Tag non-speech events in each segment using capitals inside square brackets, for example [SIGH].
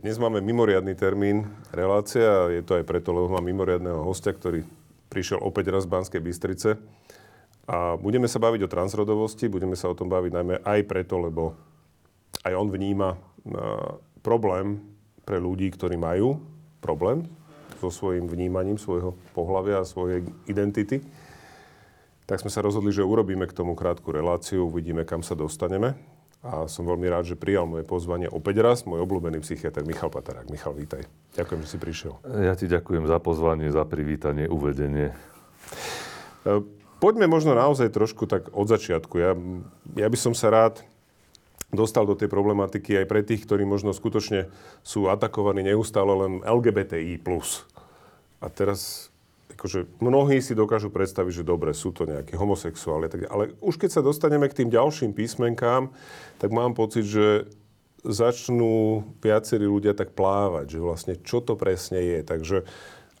Dnes máme mimoriadný termín relácia a je to aj preto, lebo mám mimoriadného hostia, ktorý prišiel opäť raz z Banskej Bystrice. A budeme sa baviť o transrodovosti, budeme sa o tom baviť najmä aj preto, lebo aj on vníma uh, problém pre ľudí, ktorí majú problém so svojím vnímaním svojho pohľavia a svojej identity. Tak sme sa rozhodli, že urobíme k tomu krátku reláciu, uvidíme, kam sa dostaneme a som veľmi rád, že prijal moje pozvanie opäť raz, môj obľúbený psychiatr Michal Patarák. Michal, vítaj. Ďakujem, že si prišiel. Ja ti ďakujem za pozvanie, za privítanie, uvedenie. E, poďme možno naozaj trošku tak od začiatku. Ja, ja by som sa rád dostal do tej problematiky aj pre tých, ktorí možno skutočne sú atakovaní neustále len LGBTI+. A teraz akože mnohí si dokážu predstaviť, že dobre, sú to nejakí homosexuáli. Tak, ale už keď sa dostaneme k tým ďalším písmenkám, tak mám pocit, že začnú viacerí ľudia tak plávať, že vlastne čo to presne je. Takže,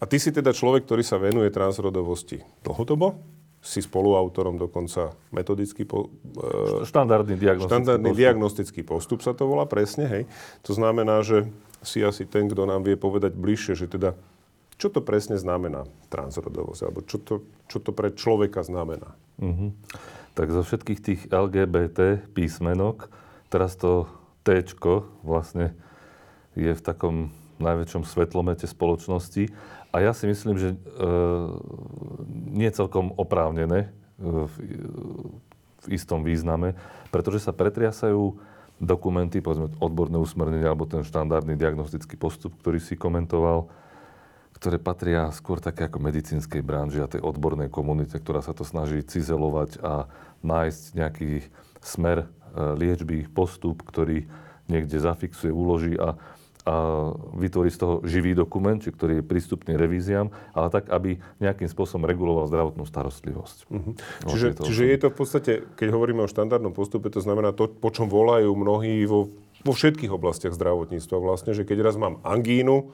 a ty si teda človek, ktorý sa venuje transrodovosti dlhodobo? Si spoluautorom dokonca metodický po, e, štandardný diagnostický štandardný postup. diagnostický postup sa to volá presne, hej. To znamená, že si asi ten, kto nám vie povedať bližšie, že teda čo to presne znamená transrodovosť? Alebo čo to, čo to pre človeka znamená? Uh-huh. Tak zo všetkých tých LGBT písmenok, teraz to T vlastne je v takom najväčšom svetlomete spoločnosti. A ja si myslím, že e, nie celkom oprávnené e, v, v istom význame, pretože sa pretriasajú dokumenty, povedzme odborné usmernenie alebo ten štandardný diagnostický postup, ktorý si komentoval, ktoré patria skôr také ako medicínskej branži a tej odbornej komunite, ktorá sa to snaží cizelovať a nájsť nejaký smer e, liečby, postup, ktorý niekde zafixuje, uloží a, a vytvorí z toho živý dokument, či ktorý je prístupný revíziám, ale tak, aby nejakým spôsobom reguloval zdravotnú starostlivosť. Uh-huh. Čiže, čiže je to v podstate, keď hovoríme o štandardnom postupe, to znamená to, po čom volajú mnohí vo, vo všetkých oblastiach zdravotníctva vlastne, že keď raz mám angínu,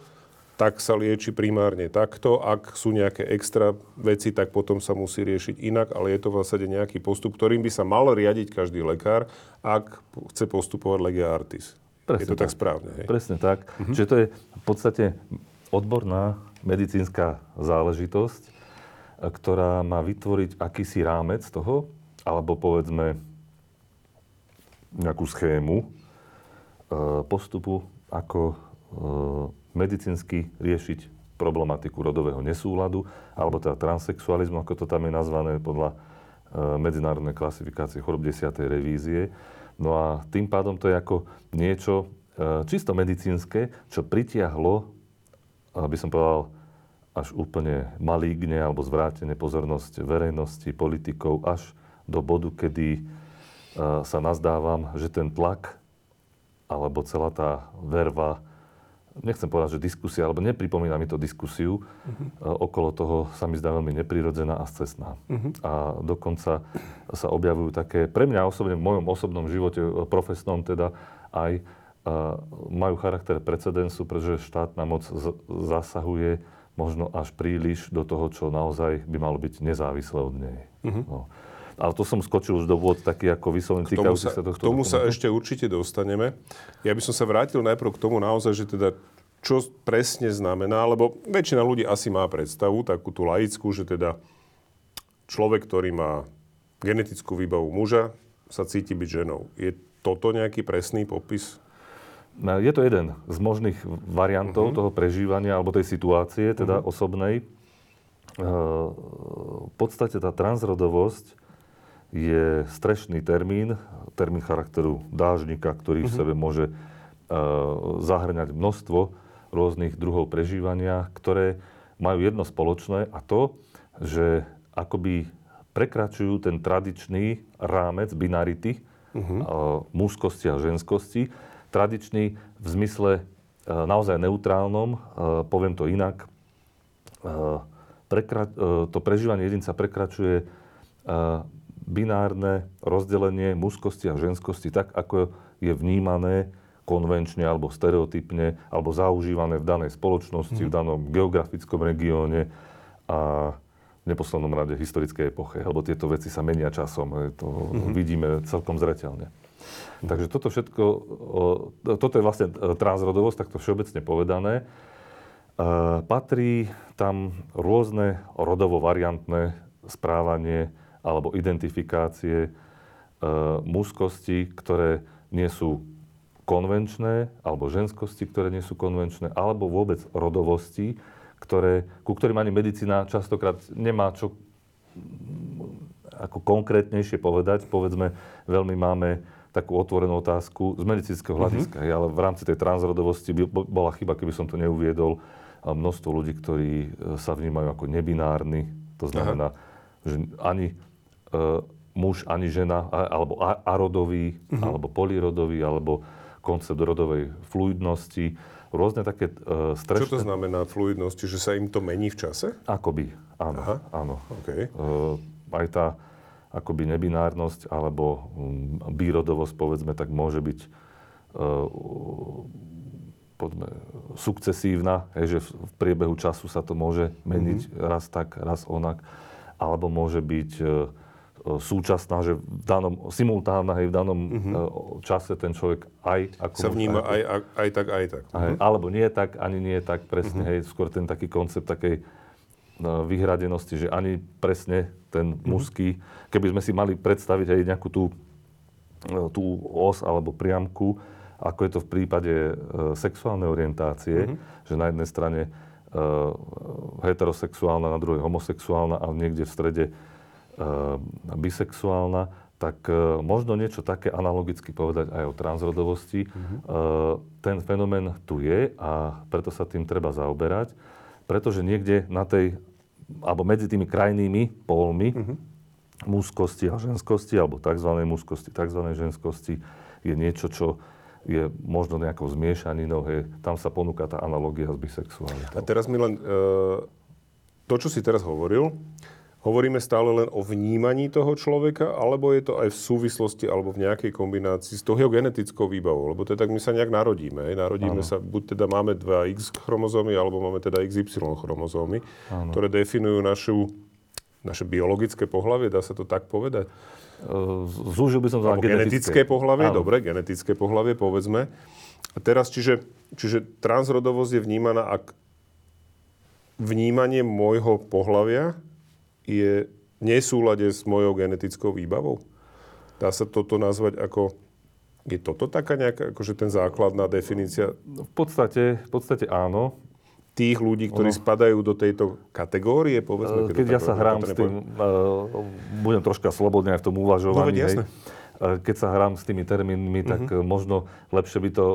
tak sa lieči primárne takto. Ak sú nejaké extra veci, tak potom sa musí riešiť inak, ale je to v zásade nejaký postup, ktorým by sa mal riadiť každý lekár, ak chce postupovať legia artis. Presne je to tak, tak správne. Hej? Presne tak. Mhm. Čiže to je v podstate odborná medicínska záležitosť, ktorá má vytvoriť akýsi rámec toho, alebo povedzme nejakú schému e, postupu, ako e, medicínsky riešiť problematiku rodového nesúladu, alebo teda transexualizmu, ako to tam je nazvané podľa e, medzinárodnej klasifikácie chorob 10. revízie. No a tým pádom to je ako niečo e, čisto medicínske, čo pritiahlo, aby som povedal, až úplne malígne alebo zvrátené pozornosť verejnosti, politikov, až do bodu, kedy e, sa nazdávam, že ten tlak alebo celá tá verva nechcem povedať, že diskusia, alebo nepripomína mi to diskusiu, uh-huh. okolo toho sa mi zdá veľmi neprirodzená a scesná. Uh-huh. A dokonca sa objavujú také, pre mňa osobne, v mojom osobnom živote, e, profesnom teda, aj uh, majú charakter precedensu, pretože štátna moc z- zasahuje možno až príliš do toho, čo naozaj by malo byť nezávislé od nej. Uh-huh. No. Ale to som skočil už do vôd taký ako vyslovene týkajúci sa tohto K tomu dokumentu. sa ešte určite dostaneme. Ja by som sa vrátil najprv k tomu naozaj, že teda čo presne znamená, lebo väčšina ľudí asi má predstavu, takú tú laickú, že teda človek, ktorý má genetickú výbavu muža, sa cíti byť ženou. Je toto nejaký presný popis? No, je to jeden z možných variantov uh-huh. toho prežívania alebo tej situácie, teda uh-huh. osobnej. V podstate tá transrodovosť je strešný termín, termín charakteru dážnika, ktorý v mhm. sebe môže uh, zahrňať množstvo rôznych druhov prežívania, ktoré majú jedno spoločné a to, že akoby prekračujú ten tradičný rámec binarity, uh-huh. uh, mužskosti a ženskosti. Tradičný v zmysle uh, naozaj neutrálnom, poviem to inak, prekra- to prežívanie jedinca prekračuje binárne rozdelenie mužskosti a ženskosti tak, ako je vnímané konvenčne alebo stereotypne alebo zaužívané v danej spoločnosti, mm. v danom geografickom regióne a v neposlednom rade historickej epoche, lebo tieto veci sa menia časom. To mm-hmm. vidíme celkom zreteľne. Takže toto všetko, e, toto je vlastne transrodovosť, takto všeobecne povedané. Patrí tam rôzne rodovo variantné správanie alebo identifikácie mužskosti, ktoré nie sú konvenčné, alebo ženskosti, ktoré nie sú konvenčné, alebo vôbec rodovosti, ktoré, ku ktorým ani medicína častokrát nemá čo ako konkrétnejšie povedať. Povedzme, veľmi máme takú otvorenú otázku z medicínskeho hľadiska, mm-hmm. ale v rámci tej transrodovosti by bola chyba, keby som to neuviedol. Množstvo ľudí, ktorí e, sa vnímajú ako nebinárni, to znamená, Aha. že ani e, muž, ani žena, alebo arodový, mm-hmm. alebo polirodový, alebo koncept rodovej fluidnosti, rôzne také uh, strešné... Čo to znamená fluidnosti? Že sa im to mení v čase? Akoby, áno. Aha. áno. Okay. Uh, aj tá akoby nebinárnosť alebo um, bírodovosť, povedzme, tak môže byť uh, poďme, sukcesívna, hej, že v priebehu času sa to môže meniť mm-hmm. raz tak, raz onak. Alebo môže byť uh, súčasná, že v danom, simultánna, hej, v danom uh-huh. čase ten človek aj ako... Sa vníma aj, aj, aj tak, aj tak. Uh-huh. Alebo nie tak, ani nie tak, presne, uh-huh. hej, skôr ten taký koncept takej no, vyhradenosti, že ani presne ten uh-huh. mužský, keby sme si mali predstaviť aj nejakú tú, tú os alebo priamku, ako je to v prípade sexuálnej orientácie, uh-huh. že na jednej strane uh, heterosexuálna, na druhej homosexuálna a niekde v strede bisexuálna, tak uh, možno niečo také analogicky povedať aj o transrodovosti. Mm-hmm. Uh, ten fenomén tu je a preto sa tým treba zaoberať, pretože niekde na tej, alebo medzi tými krajnými pólmi, mm-hmm. mužskosti a ženskosti, alebo tzv. mužskosti, tzv. ženskosti, je niečo, čo je možno nejakou zmiešaninou, hej, tam sa ponúka tá analogia s bisexualitou. A teraz mi len, uh, to, čo si teraz hovoril, Hovoríme stále len o vnímaní toho človeka, alebo je to aj v súvislosti alebo v nejakej kombinácii s toho genetickou výbavou? Lebo to je tak, my sa nejak narodíme. Narodíme ano. sa, buď teda máme dva X chromozómy, alebo máme teda XY chromozómy, ano. ktoré definujú našu, naše biologické pohlavie, dá sa to tak povedať? Zúžil by som to na genetické. genetické pohlavie, ano. dobre, genetické pohlavie, povedzme. A teraz, čiže, čiže transrodovosť je vnímaná ak vnímanie môjho pohlavia je nesúlade s mojou genetickou výbavou? Dá sa toto nazvať ako... Je toto taká nejaká, akože ten základná definícia? V podstate, v podstate áno. Tých ľudí, ktorí ono, spadajú do tejto kategórie, povedzme? Keď, keď ja sa hrám s tým, uh, budem troška slobodne aj v tom uvažovaní. No, hej, keď sa hrám s tými termínmi, tak uh-huh. možno lepšie by to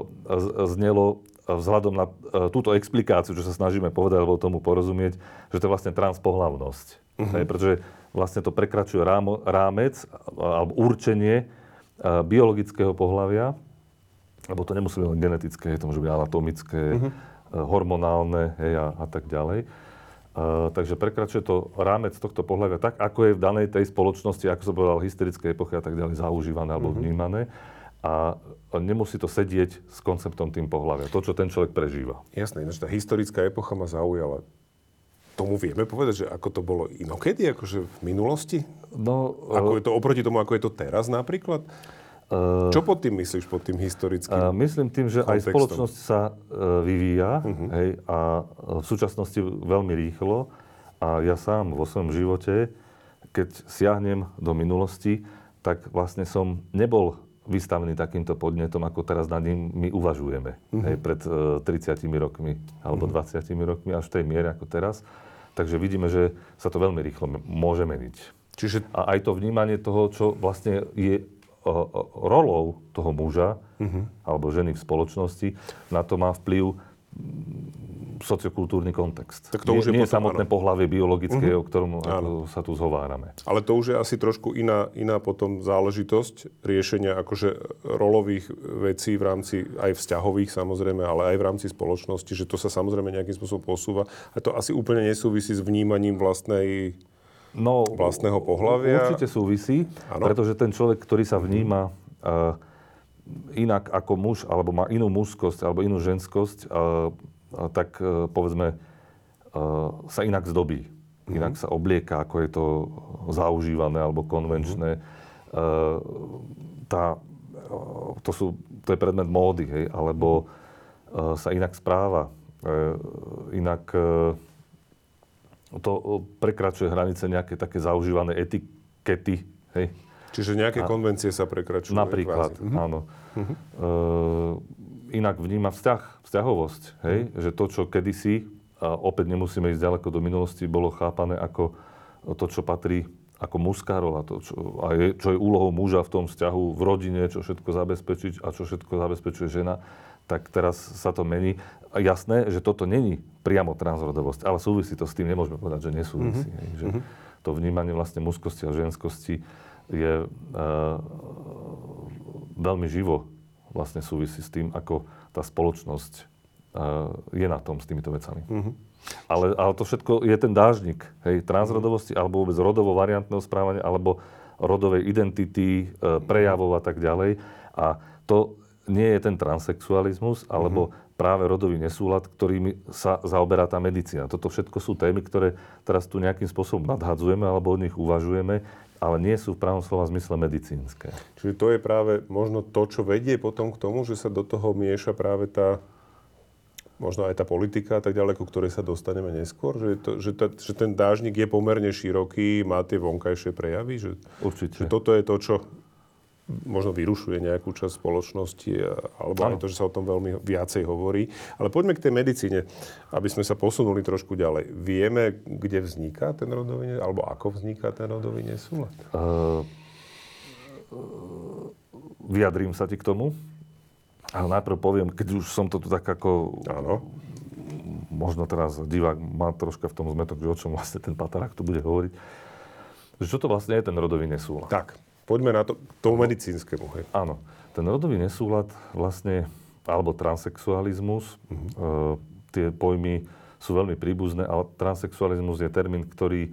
znelo vzhľadom na túto explikáciu, čo sa snažíme povedať, alebo tomu porozumieť, že to je vlastne transpohlavnosť. Uh-huh. Hej, pretože vlastne to prekračuje rámo, rámec alebo určenie uh, biologického pohľavia, lebo to nemusí byť len genetické, to môže byť anatomické, uh-huh. uh, hormonálne hej, a, a tak ďalej. Uh, takže prekračuje to rámec tohto pohľavia tak, ako je v danej tej spoločnosti, ako som povedal, hysterické epochy a tak ďalej, zaužívané alebo uh-huh. vnímané. A nemusí to sedieť s konceptom tým pohľavia, to, čo ten človek prežíva. Jasné, tá historická epocha ma zaujala tomu vieme povedať, že ako to bolo inokedy, akože v minulosti? No, ako je to oproti tomu, ako je to teraz napríklad? Uh, Čo pod tým myslíš, pod tým historickým uh, Myslím tým, že kontextom? aj spoločnosť sa uh, vyvíja uh-huh. hej, a v súčasnosti veľmi rýchlo. A ja sám vo svojom živote, keď siahnem do minulosti, tak vlastne som nebol vystavený takýmto podnetom, ako teraz nad ním my uvažujeme. Uh-huh. Hej, pred uh, 30 rokmi alebo uh-huh. 20 rokmi, až v tej miere ako teraz. Takže vidíme, že sa to veľmi rýchlo môže meniť. Čiže... A aj to vnímanie toho, čo vlastne je rolou toho muža uh-huh. alebo ženy v spoločnosti, na to má vplyv sociokultúrny kontext. Tak to nie, už je nie potom, samotné áno. pohlavie biologické, uh-huh. o ktorom sa tu zhovárame. Ale to už je asi trošku iná, iná potom záležitosť riešenia akože rolových vecí v rámci aj vzťahových samozrejme, ale aj v rámci spoločnosti, že to sa samozrejme nejakým spôsobom posúva. A to asi úplne nesúvisí s vnímaním vlastnej No, vlastného pohľavia. Určite súvisí, ano. pretože ten človek, ktorý sa vníma uh, inak ako muž, alebo má inú mužskosť, alebo inú ženskosť, tak e, povedzme e, sa inak zdobí. Mm-hmm. Inak sa oblieka, ako je to zaužívané alebo konvenčné. Mm-hmm. Tá to, sú, to je predmet módy, hej, alebo uh, sa inak správa, inak to prekračuje hranice nejaké také zaužívané etikety, hej. Čiže nejaké a, konvencie sa prekračujú. Napríklad, kvázi. áno. Uh-huh. Uh, inak vníma vzťah, vzťahovosť, hej, uh-huh. že to, čo kedysi, a opäť nemusíme ísť ďaleko do minulosti, bolo chápané ako to, čo patrí ako mužská rola, to, čo, a je, čo je úlohou muža v tom vzťahu, v rodine, čo všetko zabezpečiť a čo všetko zabezpečuje žena, tak teraz sa to mení. A jasné, že toto není priamo transrodovosť, ale súvisí to s tým, nemôžeme povedať, že nesúvisí. Mm-hmm. Hej, že mm-hmm. to vnímanie vlastne mužskosti a ženskosti je uh, veľmi živo vlastne súvisí s tým, ako tá spoločnosť uh, je na tom s týmito vecami. Mm-hmm. Ale, ale to všetko je ten dážnik, hej, transrodovosti, alebo vôbec rodovo variantného správania, alebo rodovej identity, e, prejavov a tak ďalej. A to nie je ten transexualizmus, alebo mm-hmm. práve rodový nesúlad, ktorými sa zaoberá tá medicína. Toto všetko sú témy, ktoré teraz tu nejakým spôsobom nadhadzujeme alebo o nich uvažujeme, ale nie sú v pravom slova zmysle medicínske. Čiže to je práve možno to, čo vedie potom k tomu, že sa do toho mieša práve tá možno aj tá politika a tak ďalej, ku ktorej sa dostaneme neskôr? Že, to, že, ta, že ten dážnik je pomerne široký, má tie vonkajšie prejavy? Že, Určite. Že toto je to, čo možno vyrušuje nejakú časť spoločnosti, alebo ano. aj to, že sa o tom veľmi viacej hovorí. Ale poďme k tej medicíne, aby sme sa posunuli trošku ďalej. Vieme, kde vzniká ten rodový, alebo ako vzniká ten rodový nesúlad? Uh, vyjadrím sa ti k tomu. Ale najprv poviem, keď už som to tu tak ako... Áno. Možno teraz divák má troška v tom zmetok, že o čom vlastne ten patarák tu bude hovoriť. Že čo to vlastne je ten rodový nesúlad? Tak, poďme na to, tomu medicínskemu. Hej. Áno. Ten rodový nesúlad vlastne, alebo transexualizmus, uh-huh. e, tie pojmy sú veľmi príbuzné, ale transexualizmus je termín, ktorý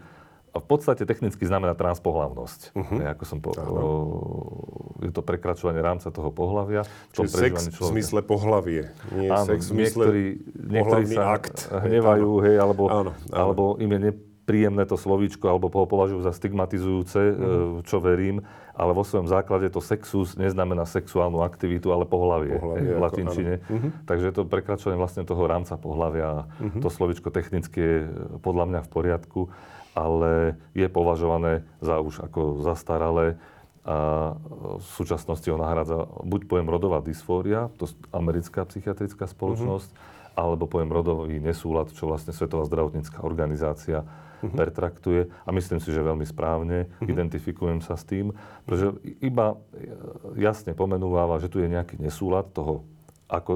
v podstate technicky znamená transpohlavnosť. Uh-huh. ako som po, o, je to prekračovanie rámca toho pohlavia. Čiže sex človeka. v zmysle pohlavie. Nie áno, sex v zmysle niektorí, niektorí sa akt. hnevajú, hej, alebo, áno, áno. alebo im je nepríjemné to slovíčko, alebo ho považujú za stigmatizujúce, uh-huh. čo verím. Ale vo svojom základe to sexus neznamená sexuálnu aktivitu, ale pohlavie, pohlavie v latinčine. Uh-huh. Takže je to prekračovanie vlastne toho rámca pohlavia. Uh-huh. To slovíčko technicky je podľa mňa v poriadku ale je považované za už ako zastaralé a v súčasnosti ho nahrádza buď pojem rodová dysfória, to je americká psychiatrická spoločnosť, mm-hmm. Alebo pojem rodový nesúlad, čo vlastne Svetová zdravotnícká organizácia mm-hmm. pertraktuje. A myslím si, že veľmi správne mm-hmm. identifikujem sa s tým, pretože iba jasne pomenúváva, že tu je nejaký nesúlad toho, ako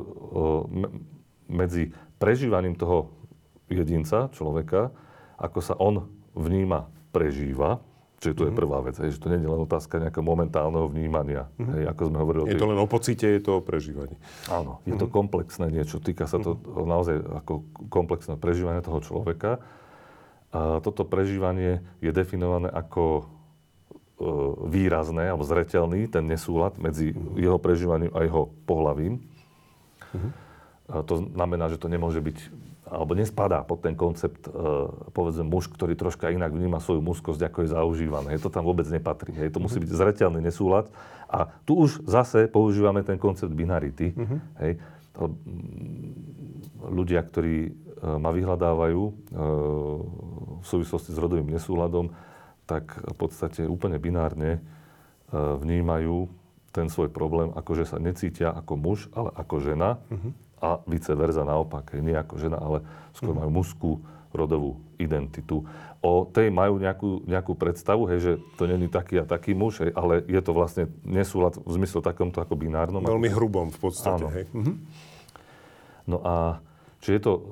medzi prežívaním toho jedinca, človeka, ako sa on vníma, prežíva, Čiže to je mhm. prvá vec, hej, že to nie je len otázka nejakého momentálneho vnímania. Mm-hmm. Hej, ako sme hovorili je to len o pocite, je to o prežívaní. Áno, je mm-hmm. to mhm. komplexné niečo. Týka sa to mm-hmm. naozaj ako komplexné prežívanie toho človeka. A toto prežívanie je definované ako e, výrazné alebo zretelný, ten nesúlad medzi mm-hmm. jeho prežívaním a jeho pohlavím. Mm-hmm. A to znamená, že to nemôže byť alebo nespadá pod ten koncept, e, povedzme, muž, ktorý troška inak vníma svoju mužskosť, ako je zaužívané. To tam vôbec nepatrí. Hej. To musí mhm. byť zreteľný nesúlad. A tu už zase používame ten koncept binarity. Hej. Ľudia, ktorí e, ma vyhľadávajú e, v súvislosti s rodovým nesúladom, tak v podstate úplne binárne vnímajú ten svoj problém, ako že sa necítia ako muž, ale ako žena. Uh-huh a vice verza naopak. Nie ako žena, ale skôr majú mužskú rodovú identitu. O tej majú nejakú, nejakú predstavu, hej, že to není taký a taký muž, hej, ale je to vlastne nesúlad v zmysle takomto ako binárnom. Veľmi ako... hrubom v podstate. Áno. Hej. Mhm. No a či je to uh,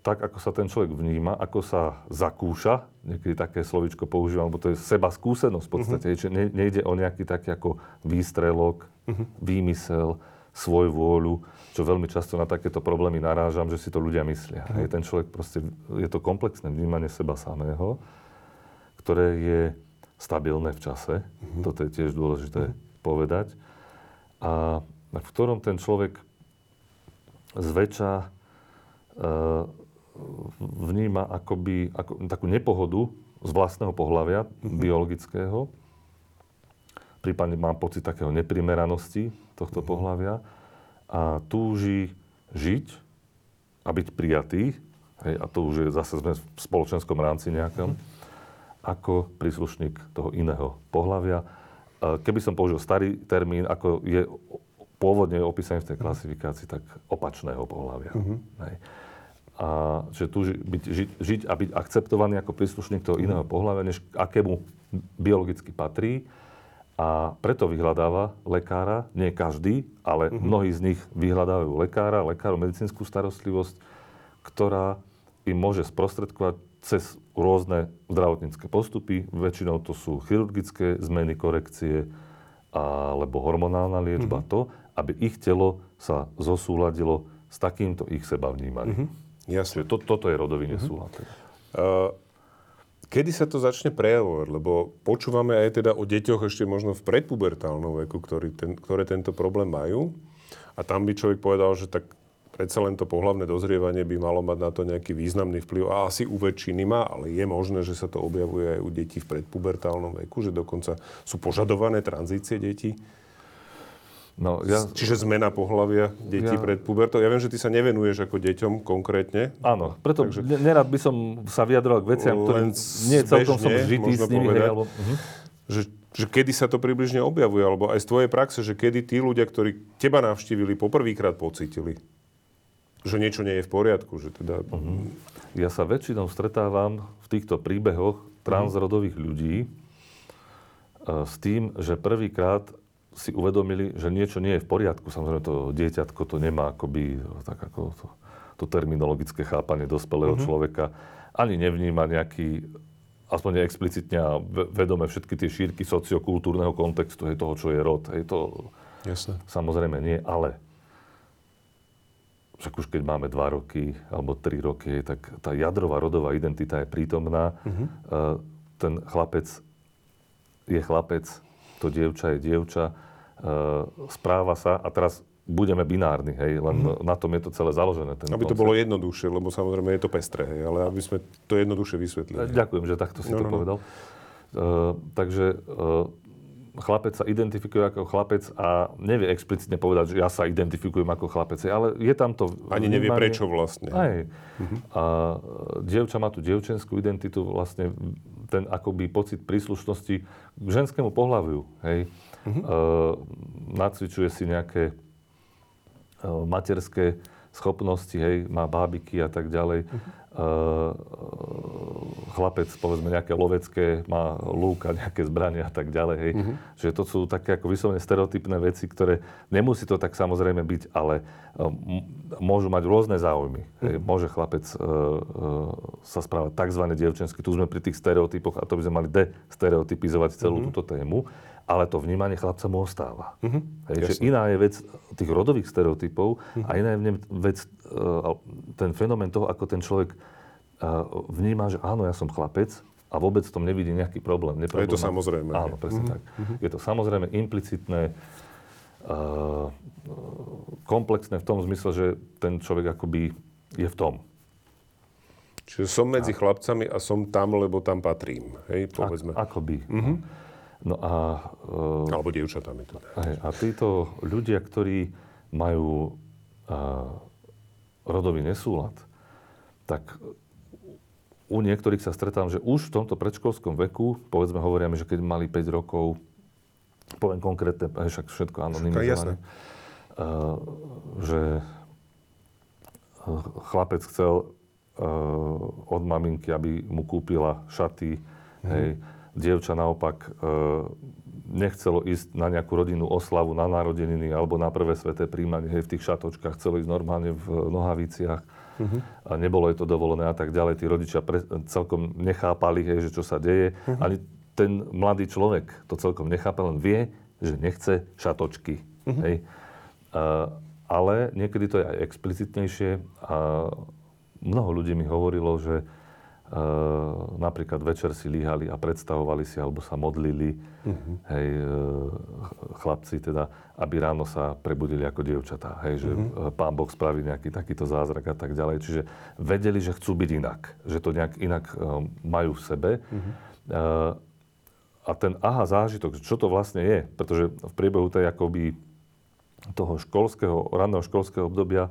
tak, ako sa ten človek vníma, ako sa zakúša, niekedy také slovičko používam, lebo to je seba skúsenosť v podstate, uh-huh. čiže ne, nejde o nejaký taký ako výstrelok, uh-huh. výmysel, svoj vôľu, čo veľmi často na takéto problémy narážam, že si to ľudia myslia. Mm. Hej, ten človek proste, je to komplexné vnímanie seba samého, ktoré je stabilné v čase. Mm. Toto je tiež dôležité mm. povedať. A v ktorom ten človek zväčša e, vníma akoby, ako, takú nepohodu z vlastného pohľavia mm-hmm. biologického, prípadne mám pocit takého neprimeranosti tohto pohľavia a túži žiť a byť prijatý, hej, a to už je zase sme v spoločenskom rámci nejakom, ako príslušník toho iného pohľavia. Keby som použil starý termín, ako je pôvodne opísaný v tej klasifikácii, tak opačného pohľavia. Hej. A že tu byť, žiť, žiť a byť akceptovaný ako príslušník toho iného pohľavia, než akému biologicky patrí. A preto vyhľadáva lekára, nie každý, ale mnohí z nich vyhľadávajú lekára, lekárov medicínsku starostlivosť, ktorá im môže sprostredkovať cez rôzne zdravotnícke postupy. Väčšinou to sú chirurgické zmeny, korekcie alebo hormonálna liečba. To, aby ich telo sa zosúladilo s takýmto ich sebavnímaním. Jasne. Čiže to, toto je rodový nesúlad. teda. Uh, kedy sa to začne prejavovať? Lebo počúvame aj teda o deťoch ešte možno v predpubertálnom veku, ktorý ten, ktoré tento problém majú. A tam by človek povedal, že tak predsa len to pohlavné dozrievanie by malo mať na to nejaký významný vplyv. A asi u väčšiny má, ale je možné, že sa to objavuje aj u detí v predpubertálnom veku, že dokonca sú požadované tranzície detí. No, ja, Čiže zmena pohlavia detí Ja- pred pubertou. Ja viem, že ty sa nevenuješ ako deťom konkrétne. áno, preto Takže- nerad by som sa vyjadroval k veciam, Len nie celkom som žitý s nimi. povedať. Hej, alebo, uh-huh. Že, že kedy sa to približne objavuje, alebo aj z tvojej praxe, že kedy tí ľudia, ktorí teba navštívili, poprvýkrát pocítili, že niečo nie je v poriadku, že teda... Uh-huh. Ja sa väčšinou stretávam v týchto príbehoch transrodových ľudí e, s tým, že prvýkrát si uvedomili, že niečo nie je v poriadku. Samozrejme, to dieťatko to nemá akoby tak ako to, to terminologické chápanie dospelého človeka. Ani nevníma nejaký, aspoň neexplicitne a ve- vedome všetky tie šírky sociokultúrneho kontextu, hej, toho, čo je rod. Hej, to Jasné. Samozrejme nie, ale však už keď máme 2 roky alebo 3 roky, tak tá jadrová rodová identita je prítomná. Uh-huh. Ten chlapec je chlapec, to dievča je dievča, správa sa a teraz budeme binárni, hej, len uh-huh. na tom je to celé založené. Ten Aby to koncept. bolo jednoduchšie, lebo samozrejme je to pestré, hej, ale aby sme to jednoduchšie vysvetlili. Ďakujem, že takto si No, to no, no. povedal. Uh, takže uh, chlapec sa identifikuje ako chlapec a nevie explicitne povedať, že ja sa identifikujem ako chlapec, ale je tam to... Ani nevie vnímanie- prečo vlastne. Aj. A e, dievča má tú dievčenskú identitu, vlastne ten akoby pocit príslušnosti k ženskému pohľaviu. Hej. Uh-huh. E, nacvičuje si nejaké e, materské schopnosti, hej, má bábiky a tak ďalej. Uh-huh. chlapec, povedzme, nejaké lovecké, má lúk a nejaké zbranie a tak ďalej. Hej. Uh-huh. Že to sú také ako vyslovene stereotypné veci, ktoré nemusí to tak samozrejme byť, ale môžu mať rôzne záujmy. Hej. Môže chlapec uh, uh, sa správať tzv. dievčensky. Tu sme pri tých stereotypoch a to by sme mali destereotypizovať celú uh-huh. túto tému. Ale to vnímanie chlapca mu ostáva. Uh-huh. Hej, že iná je vec tých rodových stereotypov uh-huh. a iná je vec, uh, ten fenomén toho, ako ten človek uh, vníma, že áno, ja som chlapec a vôbec v tom nevidí nejaký problém. A je to samozrejme. Áno, presne tak. Je to samozrejme implicitné, uh, komplexné v tom zmysle, že ten človek akoby je v tom. Čiže som medzi chlapcami a som tam, lebo tam patrím. Hej, povedzme. A, akoby. Uh-huh. No a uh, Alebo dievčatami to. Hej, a títo ľudia, ktorí majú a, rodový nesúlad, tak u niektorých sa stretám, že už v tomto predškolskom veku, povedzme hovoríme, že keď mali 5 rokov, poviem konkrétne, však všetko anonymizované, a, že chlapec chcel a, od maminky, aby mu kúpila šaty, hej, dievča naopak e, nechcelo ísť na nejakú rodinnú oslavu, na narodeniny alebo na prvé sveté príjmanie, hej, v tých šatočkách, chcelo ísť normálne v nohaviciach. Uh-huh. A nebolo jej to dovolené a tak ďalej. Tí rodičia pre, celkom nechápali, hej, že čo sa deje. Uh-huh. Ani ten mladý človek to celkom nechápe, len vie, že nechce šatočky. Uh-huh. Hej. A, ale niekedy to je aj explicitnejšie a mnoho ľudí mi hovorilo, že napríklad večer si líhali a predstavovali si, alebo sa modlili, uh-huh. hej, uh, chlapci teda, aby ráno sa prebudili ako dievčatá, hej, že uh-huh. pán Boh spraví nejaký takýto zázrak a tak ďalej. Čiže vedeli, že chcú byť inak, že to nejak inak majú v sebe. Uh-huh. Uh, a ten aha zážitok, čo to vlastne je, pretože v priebehu tej akoby toho školského, ranného školského obdobia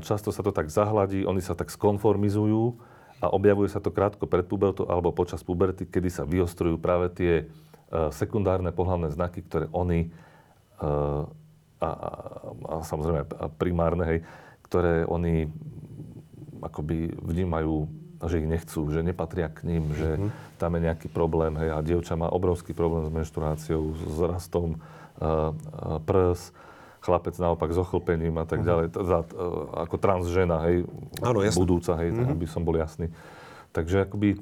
často sa to tak zahladí, oni sa tak skonformizujú a objavuje sa to krátko pred pubertou alebo počas puberty, kedy sa vyostrujú práve tie e, sekundárne pohľavné znaky, ktoré oni e, a, a, a samozrejme primárne, hej, ktoré oni akoby vnímajú, že ich nechcú, že nepatria k ním, mm-hmm. že tam je nejaký problém, hej, a dievča má obrovský problém s menštruáciou, s rastom uh, prs, chlapec naopak s ochlpením a tak mm-hmm. ďalej, teda, uh, ako trans žena, hej, Áno, jasne. budúca, hej, mm-hmm. aby som bol jasný. Takže akoby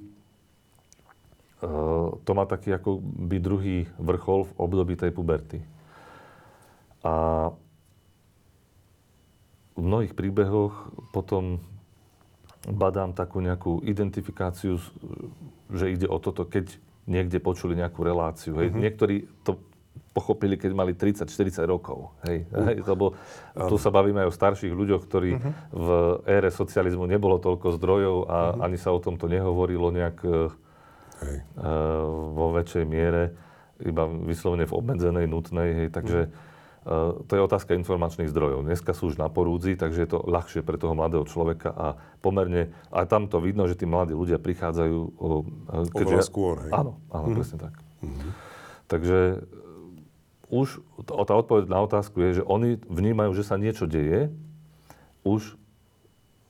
uh, to má taký akoby druhý vrchol v období tej puberty. A v mnohých príbehoch potom badám takú nejakú identifikáciu, že ide o toto, keď niekde počuli nejakú reláciu. Hej. Mm-hmm. Niektorí to pochopili, keď mali 30-40 rokov. Hej. Uh. Hej, lebo tu sa bavíme aj o starších ľuďoch, ktorí uh-huh. v ére socializmu nebolo toľko zdrojov a uh-huh. ani sa o tomto nehovorilo nejak Hej. Uh, vo väčšej miere, iba vyslovene v obmedzenej, nutnej. Hej. Takže uh-huh Eh, to je otázka informačných zdrojov. Dneska sú už na porúdzi, takže je to ľahšie pre toho mladého človeka a pomerne, aj tam to vidno, že tí mladí ľudia prichádzajú... Eh, keďže, skôr, hej? Áno, áno, mm-hmm. presne tak. Mm-hmm. Takže už tá odpoveď na otázku je, že oni vnímajú, že sa niečo deje už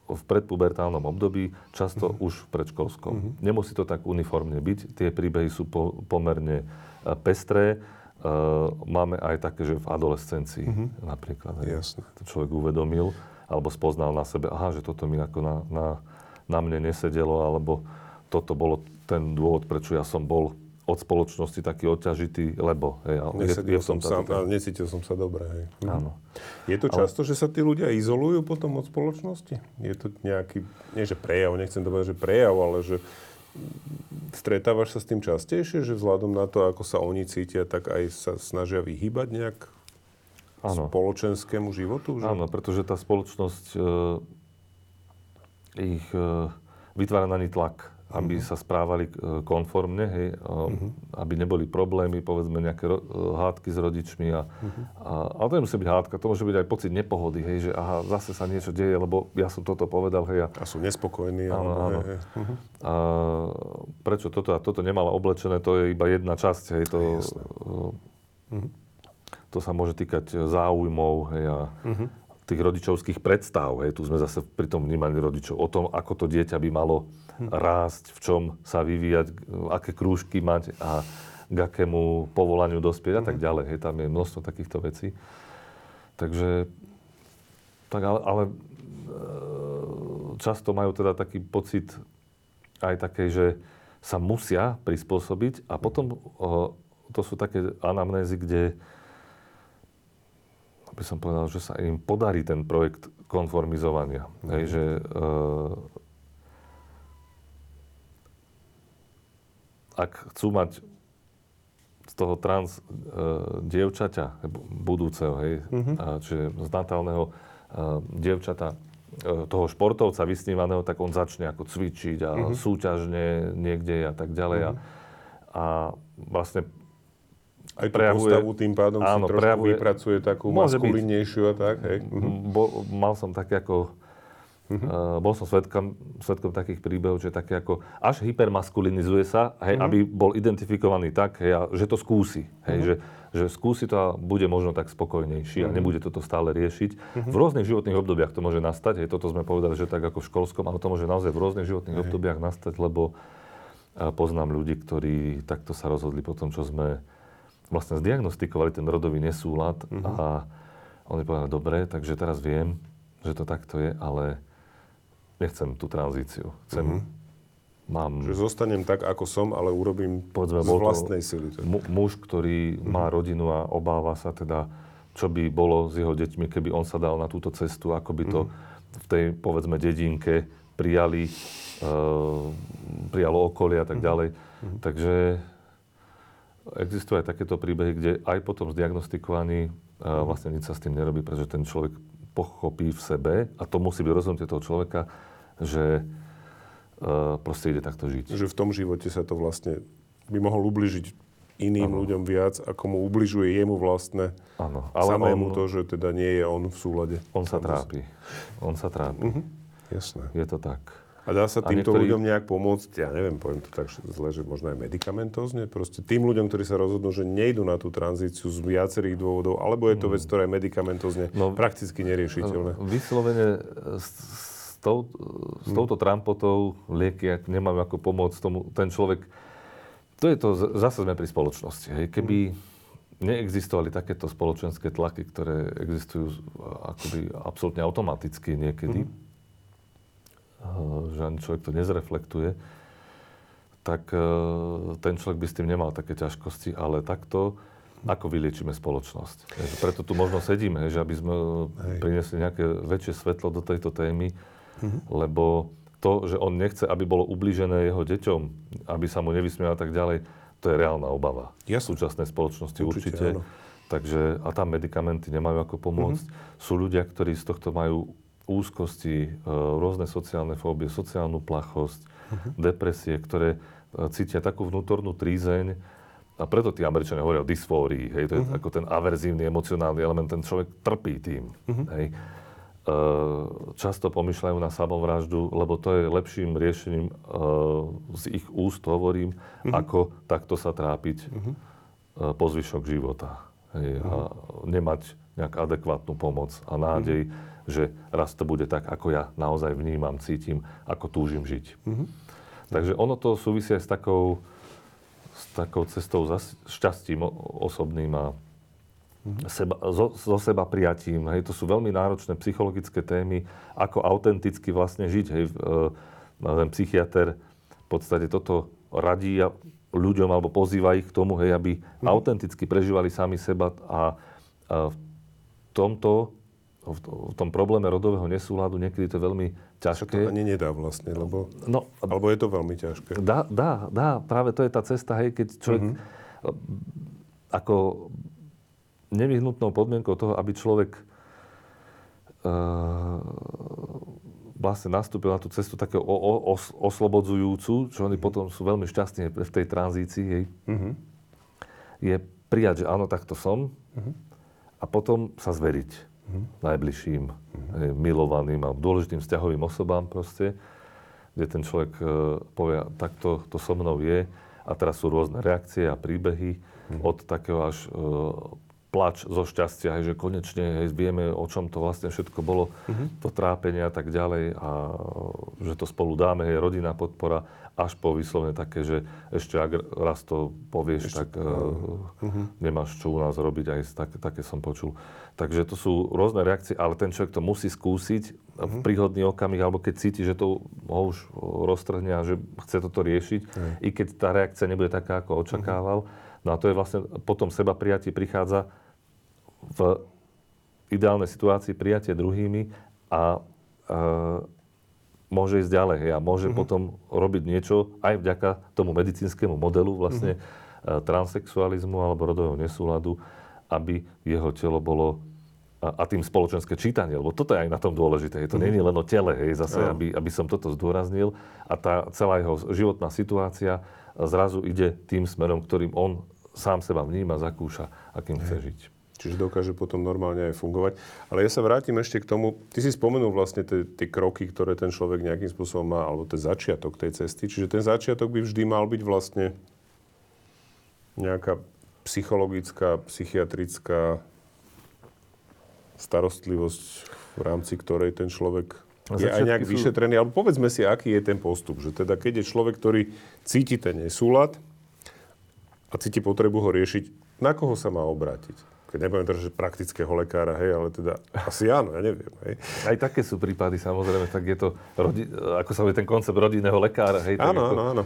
v predpubertálnom období, často mm-hmm. už v predškolskom. Mm-hmm. Nemusí to tak uniformne byť. Tie príbehy sú po, pomerne pestré Uh, máme aj také, že v adolescencii mm-hmm. napríklad. Jasne. To človek uvedomil alebo spoznal na sebe, aha, že toto mi ako na, na, na mne nesedelo, alebo toto bolo ten dôvod, prečo ja som bol od spoločnosti taký odťažitý, lebo hej, je, je som sa, táto... necítil som sa dobre. Hej. Mhm. Áno. Je to často, ale... že sa tí ľudia izolujú potom od spoločnosti? Je to nejaký, nie že prejav, nechcem to povedať, že prejav, ale že stretávaš sa s tým častejšie, že vzhľadom na to, ako sa oni cítia, tak aj sa snažia vyhýbať nejak ano. spoločenskému životu? Že? Áno, pretože tá spoločnosť e, ich e, vytvára na ní tlak aby uh-huh. sa správali e, konformne, hej, uh-huh. aby neboli problémy, povedzme nejaké ro- e, hádky s rodičmi. A, uh-huh. a, ale to nemusí byť hádka, to môže byť aj pocit nepohody, hej, že aha, zase sa niečo deje, lebo ja som toto povedal. Hej, a, a sú nespokojní. Áno, áno. Hej, hej. Uh-huh. A prečo toto a toto nemala oblečené, to je iba jedna časť. Hej, to, uh-huh. to sa môže týkať záujmov hej, a, uh-huh tých rodičovských predstav. Hej. Tu sme zase pri tom vnímaní rodičov. O tom, ako to dieťa by malo rásť, v čom sa vyvíjať, aké krúžky mať a k akému povolaniu dospieť a tak mhm. ďalej. Hej. Tam je množstvo takýchto vecí. Takže, tak ale, ale e, často majú teda taký pocit aj také, že sa musia prispôsobiť a potom to sú také anamnézy, kde by som povedal, že sa im podarí ten projekt konformizovania. Mm. Hej, že e, ak chcú mať z toho trans e, dievčaťa, budúceho, hej, mm-hmm. a, čiže z natálneho e, dievčata, e, toho športovca vysnívaného, tak on začne ako cvičiť a mm-hmm. súťažne niekde a tak ďalej. Mm-hmm. A, a vlastne aj tú prejavuje, postavu tým pádom áno, si trošku prejavuje, vypracuje takú maskulinnejšiu a tak, hej? Bo, mal som také ako... Uh-huh. Uh, bol som svetkom, svetkom takých príbehov, že také ako až hypermaskulinizuje sa, hej, uh-huh. aby bol identifikovaný tak, hej, a, že to skúsi. Hej, uh-huh. že, že skúsi to a bude možno tak spokojnejší uh-huh. a nebude toto stále riešiť. Uh-huh. V rôznych životných obdobiach to môže nastať, hej, toto sme povedali, že tak ako v školskom, ale to môže naozaj v rôznych životných uh-huh. obdobiach nastať, lebo uh, poznám ľudí, ktorí takto sa rozhodli po tom, čo sme vlastne zdiagnostikovali ten rodový nesúlad uh-huh. a oni povedali, dobre, takže teraz viem, že to takto je, ale nechcem tú tranzíciu. Chcem, uh-huh. mám... Že zostanem tak, ako som, ale urobím povedzme, z vlastnej sily. muž, ktorý uh-huh. má rodinu a obáva sa teda, čo by bolo s jeho deťmi, keby on sa dal na túto cestu, ako by to uh-huh. v tej, povedzme, dedinke prijali, uh, prijalo okolie a tak ďalej. Uh-huh. Takže existujú aj takéto príbehy, kde aj potom zdiagnostikovaný uh, vlastne nič sa s tým nerobí, pretože ten človek pochopí v sebe, a to musí byť rozhodnutie toho človeka, že uh, proste ide takto žiť. Že v tom živote sa to vlastne by mohol ubližiť iným ano. ľuďom viac, ako mu ubližuje jemu vlastne. Áno. Ale Samému on, to, že teda nie je on v súlade. On sa trápi. On sa trápi. Uh-huh. Jasné. Je to tak. A dá sa týmto niektorí... ľuďom nejak pomôcť, ja neviem, poviem to tak zle, že možno aj medikamentozne, proste tým ľuďom, ktorí sa rozhodnú, že nejdú na tú tranzíciu z viacerých dôvodov, alebo je to vec, ktorá je medikamentozne no, prakticky neriešiteľná. Vyslovene s, s, tou, s touto trampotou lieky nemajú ako pomôcť tomu, ten človek, to je to, zase sme pri spoločnosti. Hej. Keby neexistovali takéto spoločenské tlaky, ktoré existujú akoby absolútne automaticky niekedy, mm že ani človek to nezreflektuje, tak e, ten človek by s tým nemal také ťažkosti, ale takto, ako vyliečíme spoločnosť. Preto tu možno sedíme, že aby sme Hej. priniesli nejaké väčšie svetlo do tejto témy, mhm. lebo to, že on nechce, aby bolo ublížené jeho deťom, aby sa mu nevysmiel a tak ďalej, to je reálna obava. Ja v súčasnej spoločnosti určite. určite. Takže, a tam medikamenty nemajú ako pomôcť. Mm-hmm. Sú ľudia, ktorí z tohto majú úzkosti, e, rôzne sociálne fóbie, sociálnu plachosť, uh-huh. depresie, ktoré e, cítia takú vnútornú trízeň, a preto tí Američania hovoria o dysfórii, hej, to je uh-huh. ako ten averzívny emocionálny element, ten človek trpí tým, uh-huh. hej. E, často pomýšľajú na samovraždu, lebo to je lepším riešením z ich úst, hovorím, uh-huh. ako takto sa trápiť uh-huh. po zvyšok života. Hej, uh-huh. a nemať nejak adekvátnu pomoc a nádej, uh-huh že raz to bude tak, ako ja naozaj vnímam, cítim, ako túžim žiť. Mm-hmm. Takže ono to súvisí aj s takou, s takou cestou za šťastím osobným a mm-hmm. seba, zo, zo seba prijatím. Hej, to sú veľmi náročné psychologické témy, ako autenticky vlastne žiť. Hej, ten psychiatr v podstate toto radí ľuďom alebo pozýva ich k tomu, hej, aby mm-hmm. autenticky prežívali sami seba a, a v tomto v tom probléme rodového nesúladu niekedy to je veľmi ťažké. To ani nedá vlastne, lebo... No, alebo je to veľmi ťažké. Dá, dá, dá. Práve to je tá cesta, hej, keď človek mm-hmm. ako nevyhnutnou podmienkou toho, aby človek uh, vlastne nastúpil na tú cestu takého o, o, os, oslobodzujúcu, čo oni mm-hmm. potom sú veľmi šťastní v tej tranzícii, hej, mm-hmm. je prijať, že áno, takto som mm-hmm. a potom sa zveriť najbližším, mm. milovaným a dôležitým vzťahovým osobám proste, kde ten človek e, povie, takto to so mnou je a teraz sú rôzne reakcie a príbehy mm. od takého až e, plač zo šťastia, hej, že konečne hej, vieme, o čom to vlastne všetko bolo, mm-hmm. to trápenie a tak ďalej a že to spolu dáme, hej, rodinná podpora až po vyslovene také, že ešte ak raz to povieš, ešte, tak uh, nemáš čo u nás robiť, aj tak, také som počul. Takže to sú rôzne reakcie, ale ten človek to musí skúsiť uh-huh. v príhodný okamih, alebo keď cíti, že to ho už roztrhne a že chce toto riešiť, uh-huh. i keď tá reakcia nebude taká, ako očakával. Uh-huh. No a to je vlastne, potom seba prijatie prichádza v ideálnej situácii prijatie druhými a uh, môže ísť ďalej hej, a môže mm-hmm. potom robiť niečo aj vďaka tomu medicínskemu modelu vlastne mm-hmm. transexualizmu alebo rodového nesúladu, aby jeho telo bolo a, a tým spoločenské čítanie, lebo toto je aj na tom dôležité. Je to mm-hmm. nie je len o tele, hej, zase, no. aby, aby som toto zdôraznil. A tá celá jeho životná situácia zrazu ide tým smerom, ktorým on sám seba vníma, zakúša, akým chce žiť. Čiže dokáže potom normálne aj fungovať. Ale ja sa vrátim ešte k tomu, ty si spomenul vlastne tie kroky, ktoré ten človek nejakým spôsobom má, alebo ten začiatok tej cesty. Čiže ten začiatok by vždy mal byť vlastne nejaká psychologická, psychiatrická starostlivosť, v rámci ktorej ten človek je aj nejak sú... vyšetrený. Alebo povedzme si, aký je ten postup. Že teda keď je človek, ktorý cíti ten nesúlad a cíti potrebu ho riešiť, na koho sa má obrátiť? Nebudem že praktického lekára, hej, ale teda asi áno, ja neviem, hej. Aj také sú prípady, samozrejme, tak je to, rodi, ako sa vie ten koncept rodinného lekára, hej. Áno, ako... áno, áno.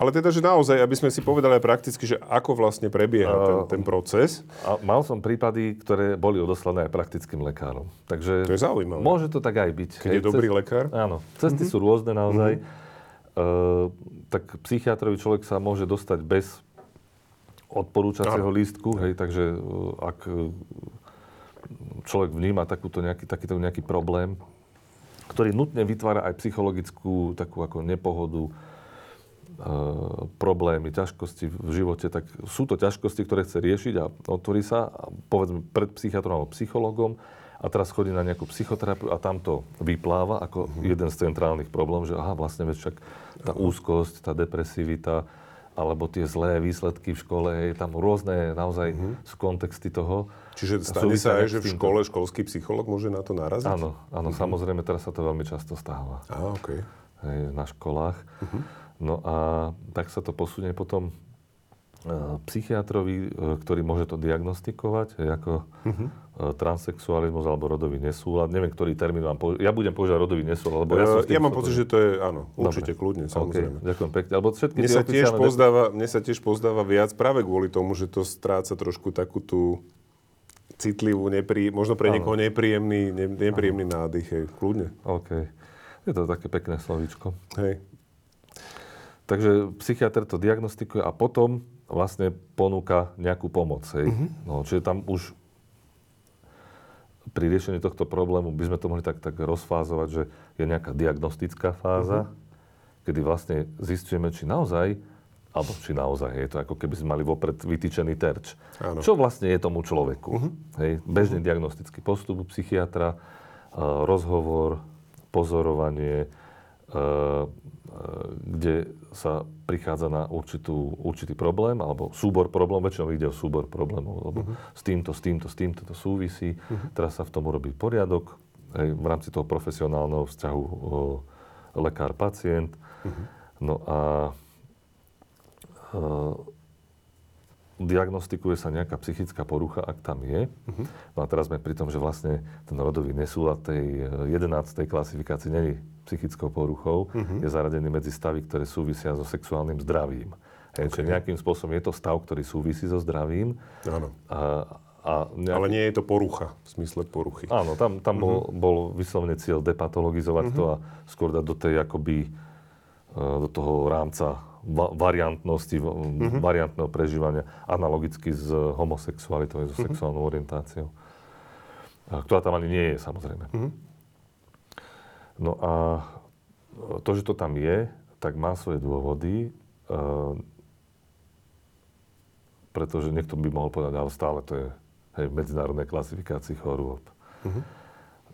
Ale teda, že naozaj, aby sme si povedali aj prakticky, že ako vlastne prebieha ten, ten proces. A mal som prípady, ktoré boli odoslané aj praktickým lekárom. Takže to je zaujímavé. Môže to tak aj byť. Keď hej, je dobrý cest... lekár? Áno. Cesty mm-hmm. sú rôzne naozaj. Mm-hmm. Uh, tak psychiatrový človek sa môže dostať bez odporúčacieho lístku, hej, takže e, ak e, človek vníma takúto nejaký, takýto nejaký problém, ktorý nutne vytvára aj psychologickú takú ako nepohodu, problémy, ťažkosti v živote, tak sú to ťažkosti, ktoré chce riešiť a otvorí sa, povedzme, pred psychiatrom alebo psychologom a teraz chodí na nejakú psychoterapiu a tam to vypláva ako uh-huh. jeden z centrálnych problémov, že aha, vlastne veď však tá úzkosť, tá depresivita, alebo tie zlé výsledky v škole, je tam rôzne naozaj uh-huh. sú kontexty toho. Čiže stane sa aj, že v škole školský psycholog môže na to naraziť? Áno, áno, uh-huh. samozrejme, teraz sa to veľmi často stáva. Aha, okay. Hej, na školách. Uh-huh. No a tak sa to posunie potom psychiatrovi, e, ktorý môže to diagnostikovať ako uh-huh. transexualizmus alebo rodový nesúlad. Neviem, ktorý termín vám použiť. Ja budem používať rodový nesúlad, lebo ja som Ja mám pocit, že to je, áno, určite, Dobre. kľudne, samozrejme. Okay, ďakujem pekne. Alebo všetky mne, sa tiež pozdáva, mne sa tiež pozdáva viac práve kvôli tomu, že to stráca trošku takú tú citlivú, neprí, možno pre áno. niekoho nepríjemný, ne, nepríjemný áno. nádych, hej, kľudne. OK. Je to také pekné slovíčko. Hej. Takže psychiatr to diagnostikuje a potom vlastne ponúka nejakú pomoc. Hej. Uh-huh. No, čiže tam už pri riešení tohto problému by sme to mohli tak, tak rozfázovať, že je nejaká diagnostická fáza, uh-huh. kedy vlastne zistujeme, či naozaj, alebo či naozaj je to ako keby sme mali vopred vytýčený terč. Áno. Čo vlastne je tomu človeku. Uh-huh. Hej, bežný uh-huh. diagnostický postup psychiatra, uh, rozhovor, pozorovanie, kde sa prichádza na určitú, určitý problém, alebo súbor problémov, väčšinou ide o súbor problémov, lebo uh-huh. s týmto, s týmto, s týmto to súvisí. Uh-huh. Teraz sa v tom urobí poriadok aj v rámci toho profesionálneho vzťahu lekár-pacient. Uh-huh. No a e, diagnostikuje sa nejaká psychická porucha, ak tam je. Uh-huh. No a teraz sme pri tom, že vlastne ten rodový nesúlad tej 11. klasifikácii není psychickou poruchou, uh-huh. je zaradený medzi stavy, ktoré súvisia so sexuálnym zdravím. Hej, okay. Čiže nejakým spôsobom je to stav, ktorý súvisí so zdravím. Áno. A, a nejaký... Ale nie je to porucha, v smysle poruchy. Áno, tam, tam uh-huh. bol, bol vyslovene cieľ depatologizovať uh-huh. to a skôr dať do tej akoby, e, do toho rámca variantnosti, mm-hmm. variantného prežívania, analogicky s homosexualitou, so mm-hmm. sexuálnou orientáciou. Ktorá tam ani nie je, samozrejme. Mm-hmm. No a to, že to tam je, tak má svoje dôvody, uh, pretože niekto by mohol povedať, ale stále to je hej, v medzinárodnej klasifikácii chorôb. Mm-hmm.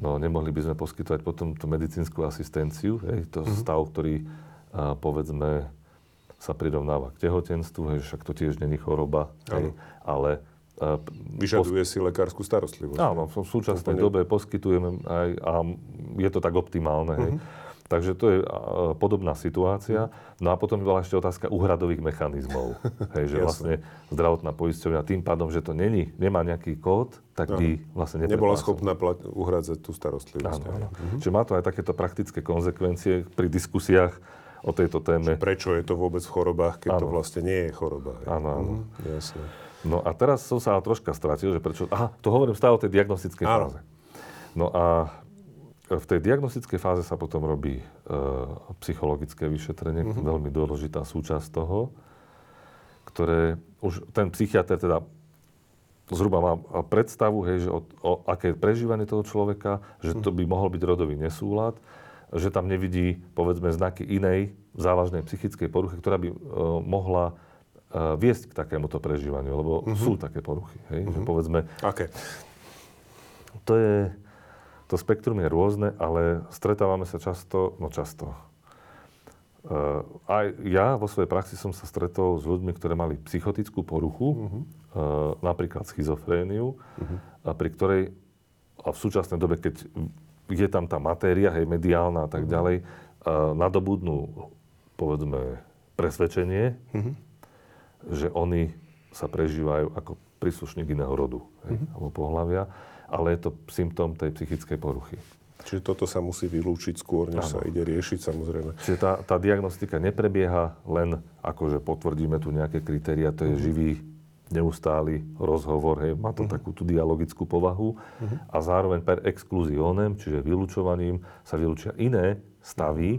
No, nemohli by sme poskytovať potom tú medicínsku asistenciu, hej, to mm-hmm. stav, ktorý, uh, povedzme, sa prirovnáva k tehotenstvu, hej, však to tiež není choroba, hej, ale Vyžaduje pos... si lekárskú starostlivosť. Áno, v súčasnej dobe poskytujeme aj, a je to tak optimálne. Hej. Uh-huh. Takže to je podobná situácia. No a potom bola ešte otázka úhradových mechanizmov. [LAUGHS] Hej, že vlastne zdravotná poisťovňa tým pádom, že to není, nemá nejaký kód, tak by vlastne Nebola schopná plat- uhradzať tú starostlivosť. Áno, áno. Uh-huh. Čiže má to aj takéto praktické konsekvencie pri diskusiách o tejto téme. Prečo je to vôbec v chorobách, keď ano. to vlastne nie je choroba. Áno, áno. Mm, jasne. No a teraz som sa troška stratil, že prečo... Aha, to hovorím stále o tej diagnostickej ano. fáze. No a v tej diagnostickej fáze sa potom robí e, psychologické vyšetrenie, mm-hmm. veľmi dôležitá súčasť toho, ktoré už ten psychiatr teda zhruba má predstavu, hej, že o, o aké prežívanie toho človeka, že to by mohol byť rodový nesúlad že tam nevidí, povedzme, znaky inej závažnej psychickej poruchy, ktorá by uh, mohla viesť k takémuto prežívaniu, lebo uh-huh. sú také poruchy. Hej? Uh-huh. Že povedzme, okay. to je, to spektrum je rôzne, ale stretávame sa často, no často, Uh, aj ja vo svojej praxi som sa stretol s ľuďmi, ktorí mali psychotickú poruchu, uh-huh. uh, napríklad schizofréniu, uh-huh. a pri ktorej a v súčasnej dobe, keď je tam tá matéria, hej, mediálna a tak mhm. ďalej, uh, nadobudnú, povedzme, presvedčenie, mm-hmm. Že oni sa prežívajú ako príslušník iného rodu, hej, mm-hmm. alebo pohľavia, ale je to symptóm tej psychickej poruchy. Čiže toto sa musí vylúčiť skôr, než ano. sa ide riešiť samozrejme. Čiže tá, tá diagnostika neprebieha len ako, že potvrdíme tu nejaké kritéria, to je mm-hmm. živý neustály rozhovor, hej, má to uh-huh. takú tú dialogickú povahu uh-huh. a zároveň per exclusionem, čiže vylúčovaním sa vylúčia iné stavy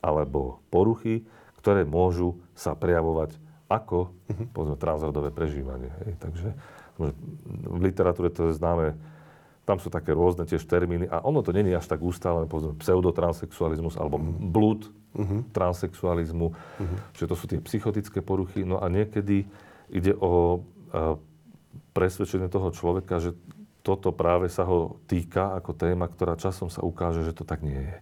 alebo poruchy, ktoré môžu sa prejavovať ako uh-huh. povedzme, transrodové prežívanie. Hej. Takže v literatúre to je známe tam sú také rôzne tiež termíny a ono to není až tak ustálené, povedzme pseudotransexualizmus alebo blúd uh-huh. transexualizmu, uh-huh. že to sú tie psychotické poruchy. No a niekedy ide o uh, presvedčenie toho človeka, že toto práve sa ho týka ako téma, ktorá časom sa ukáže, že to tak nie je.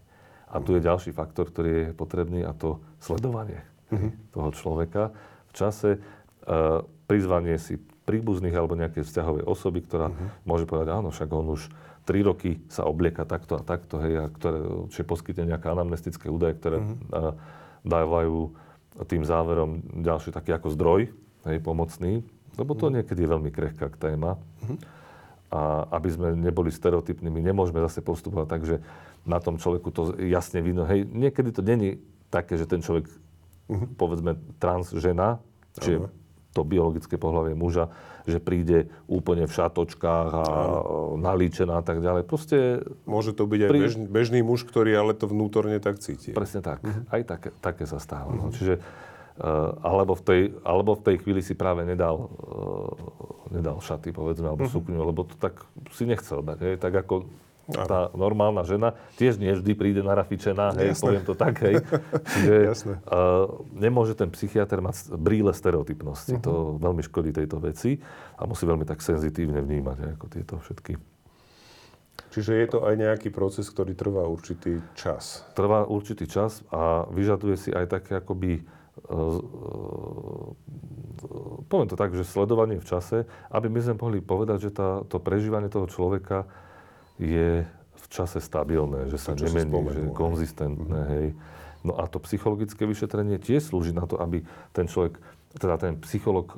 A tu je ďalší faktor, ktorý je potrebný a to sledovanie uh-huh. toho človeka čase, uh, prizvanie si príbuzných alebo nejaké vzťahové osoby, ktorá uh-huh. môže povedať, áno, však on už 3 roky sa oblieka takto a takto, hej, a ktoré, čiže poskytne nejaké anamnestické údaje, ktoré uh-huh. dávajú tým záverom ďalší taký ako zdroj, hej, pomocný, lebo to uh-huh. niekedy je veľmi krehká téma. Uh-huh. A aby sme neboli stereotypnými, nemôžeme zase postupovať tak, že na tom človeku to jasne vidno. Hej, niekedy to není také, že ten človek, uh-huh. povedzme, trans žena, čiže uh-huh to biologické pohľavie muža, že príde úplne v šatočkách a Áno. nalíčená a tak ďalej. Proste... Môže to byť aj pri... bežný, bežný muž, ktorý ale to vnútorne tak cíti. Presne tak. Uh-huh. Aj také, také sa stáva. Uh-huh. No. Čiže uh, alebo, v tej, alebo v tej chvíli si práve nedal, uh, nedal šaty, povedzme, alebo uh-huh. sukňu, lebo to tak si nechcel dať. Tak ako tá normálna žena tiež nie vždy príde narafičená, hej, Jasné. poviem to tak, hej. Čiže uh, nemôže ten psychiatr mať brýle stereotypnosti. Uh-huh. To veľmi škodí tejto veci a musí veľmi tak senzitívne vnímať ako tieto všetky. Čiže je to aj nejaký proces, ktorý trvá určitý čas. Trvá určitý čas a vyžaduje si aj také akoby uh, poviem to tak, že sledovanie v čase, aby my sme mohli povedať, že tá, to prežívanie toho človeka je v čase stabilné, že sa nemení, že je konzistentné, mm-hmm. hej. No a to psychologické vyšetrenie tiež slúži na to, aby ten človek, teda ten psycholog e,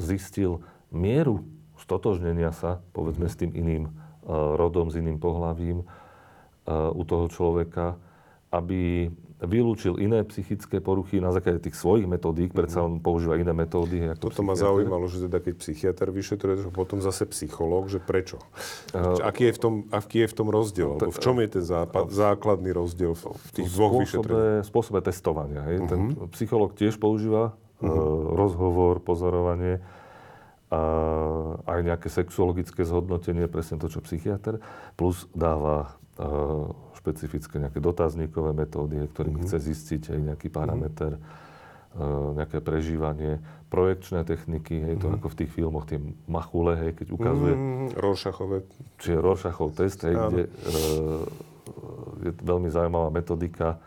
zistil mieru stotožnenia sa, povedzme, s tým iným e, rodom, s iným pohľavím e, u toho človeka, aby vylúčil iné psychické poruchy na základe tých svojich metodík, predsa on používa iné metódy. Ako Toto ma zaujímalo, že teda keď psychiatr vyšetruje, že potom zase psychológ, že prečo? Uh, aký, je v tom, aký je v tom rozdiel? To, v čom je ten západ, základný rozdiel v tých dvoch vyšetreniach? spôsobe testovania. Hej. Uh-huh. Ten mhm. psychológ tiež používa uh-huh. uh, rozhovor, pozorovanie a aj nejaké sexuologické zhodnotenie, presne to, čo psychiatr, plus dáva uh, špecifické nejaké dotazníkové metódy, ktorými mm-hmm. chce zistiť aj nejaký parameter, mm-hmm. nejaké prežívanie, projekčné techniky, hej, to mm-hmm. ako v tých filmoch, tie machule, hej, keď ukazuje... Mm-hmm. Rorschachové. Čiže Rorschachov test, hej, kde uh, je veľmi zaujímavá metodika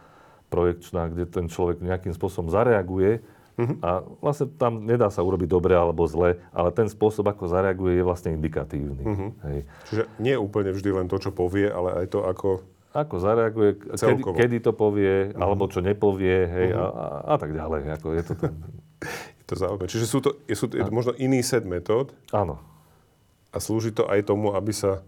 projekčná, kde ten človek nejakým spôsobom zareaguje Uh-huh. A vlastne tam nedá sa urobiť dobre alebo zle, ale ten spôsob, ako zareaguje, je vlastne indikatívny. Uh-huh. Hej. Čiže nie úplne vždy len to, čo povie, ale aj to, ako ako zareaguje, kedy, kedy to povie, uh-huh. alebo čo nepovie, hej, uh-huh. a, a, a tak ďalej. Ako je to ten... [LAUGHS] je to zaujímavé. Čiže sú to, sú to je to možno iný set metód. Áno. A slúži to aj tomu, aby sa,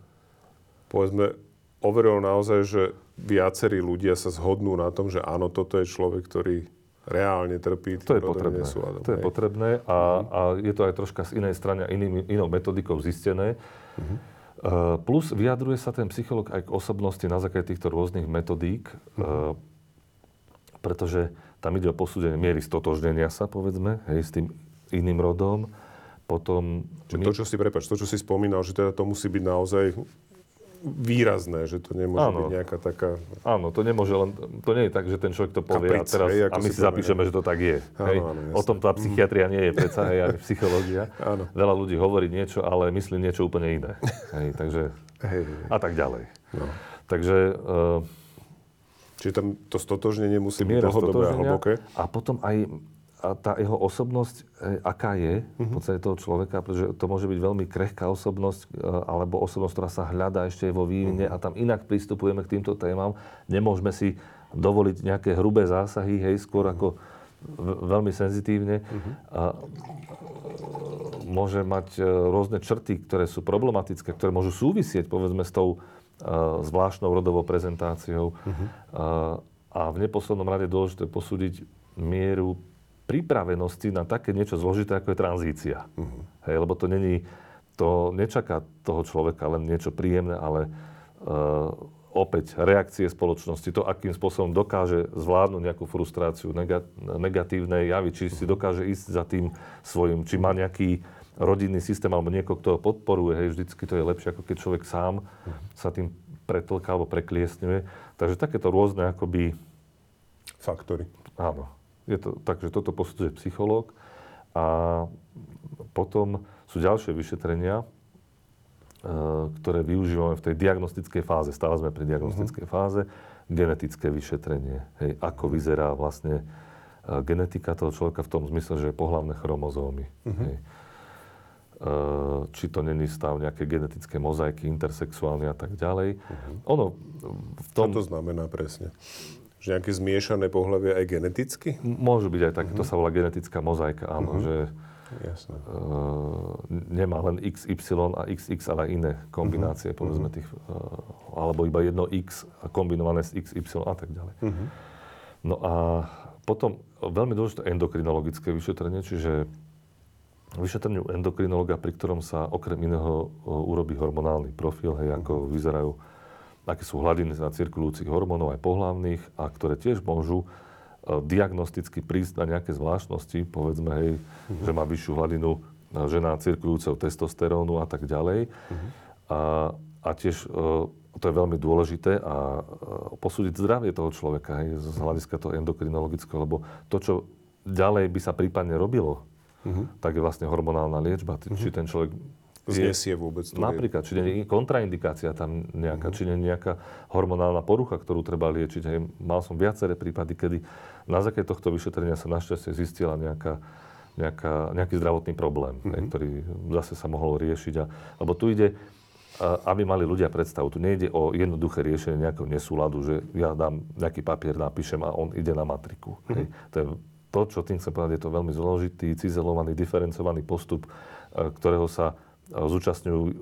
povedzme, overilo naozaj, že viacerí ľudia sa zhodnú na tom, že áno, toto je človek, ktorý reálne trpí To je potrebné. Nesúladom, to je potrebné a, uh-huh. a je to aj troška z inej strany a inou metodikou zistené. Uh-huh. Uh, plus vyjadruje sa ten psycholog aj k osobnosti na základe týchto rôznych metodík, uh, pretože tam ide o posúdenie miery stotožnenia sa, povedzme, hej, s tým iným rodom. Potom... Čiže my... to, čo si, prepač, to, čo si spomínal, že teda to musí byť naozaj výrazné, že to nemôže áno. byť nejaká taká... Áno, to nemôže len, to nie je tak, že ten človek to povie Kapric, a teraz hej, a my si zapíšeme, že to tak je. Áno, hej? Áno, o tom tá psychiatria nie je predsa, hej, aj psychológia. Áno. Veľa ľudí hovorí niečo, ale myslí niečo úplne iné. Hej, takže, hej, hej. A tak ďalej. No. Takže... Uh, Čiže tam to stotožnenie musí byť dlhodobé a hlboké? A potom aj a tá jeho osobnosť, e, aká je v mhm. podstate toho človeka, pretože to môže byť veľmi krehká osobnosť, e, alebo osobnosť, ktorá sa hľadá ešte vo vývine uh-huh. a tam inak pristupujeme k týmto témam. Nemôžeme si dovoliť nejaké hrubé zásahy, hej, skôr uh-huh. ako veľmi senzitívne. A môže mať e, rôzne črty, ktoré sú problematické, ktoré môžu súvisieť, povedzme, s tou zvláštnou rodovou prezentáciou. A v neposlednom rade dôležité posúdiť mieru pripravenosti na také niečo zložité, ako je tranzícia. Uh-huh. Hej, lebo to není, to nečaká toho človeka len niečo príjemné, ale uh, opäť reakcie spoločnosti, to, akým spôsobom dokáže zvládnuť nejakú frustráciu, negatívne javy, či si dokáže ísť za tým svojim, či má nejaký rodinný systém alebo niekoho, kto ho podporuje, hej, vždycky to je lepšie, ako keď človek sám sa tým pretlka alebo prekliesňuje. Takže takéto rôzne akoby... Faktory. Áno. Je to, takže toto posudzuje psychológ. A potom sú ďalšie vyšetrenia, E, ktoré využívame v tej diagnostickej fáze. Stále sme pri diagnostickej uh-huh. fáze. Genetické vyšetrenie. Hej, ako vyzerá vlastne e, genetika toho človeka v tom zmysle, že je pohlavné chromozómy. Uh-huh. Hej. E, či to není stav nejaké genetické mozaiky, intersexuálne a tak ďalej. Uh-huh. Ono v tom... Čo to znamená presne? Že nejaké zmiešané pohľavie aj geneticky? Môžu byť aj také, uh-huh. to sa volá genetická mozaika, áno, uh-huh. že Jasne. Uh, nemá len XY a XX, ale iné kombinácie, uh-huh. povedzme tých, uh, alebo iba jedno X kombinované s XY a tak ďalej. Uh-huh. No a potom veľmi dôležité endokrinologické vyšetrenie, čiže vyšetreniu endokrinologa, pri ktorom sa okrem iného urobí hormonálny profil, hej, ako vyzerajú, aké sú hladiny na cirkulujúcich hormónov aj pohlavných a ktoré tiež môžu E, diagnosticky prísť na nejaké zvláštnosti, povedzme, hej, uh-huh. že má vyššiu hladinu e, žena cirkulujúceho testosterónu a tak ďalej. Uh-huh. A, a tiež e, to je veľmi dôležité a posúdiť zdravie toho človeka hej, z hľadiska toho endokrinologického, lebo to, čo ďalej by sa prípadne robilo, uh-huh. tak je vlastne hormonálna liečba. Uh-huh. Či ten človek znesie vôbec to Napríklad, či nie je kontraindikácia tam nejaká, uh-huh. či nie je nejaká hormonálna porucha, ktorú treba liečiť. Hej, mal som viaceré prípady, kedy na základe tohto vyšetrenia sa našťastie zistila nejaká, nejaká, nejaký zdravotný problém, uh-huh. hej, ktorý zase sa mohol riešiť. A, lebo tu ide, aby mali ľudia predstavu. Tu nejde o jednoduché riešenie nejakého nesúladu, že ja dám nejaký papier, napíšem a on ide na matriku. Uh-huh. Hej. To je to, čo tým chcem povedať, je to veľmi zložitý, cizelovaný, diferencovaný postup, e, ktorého sa zúčastňujú uh,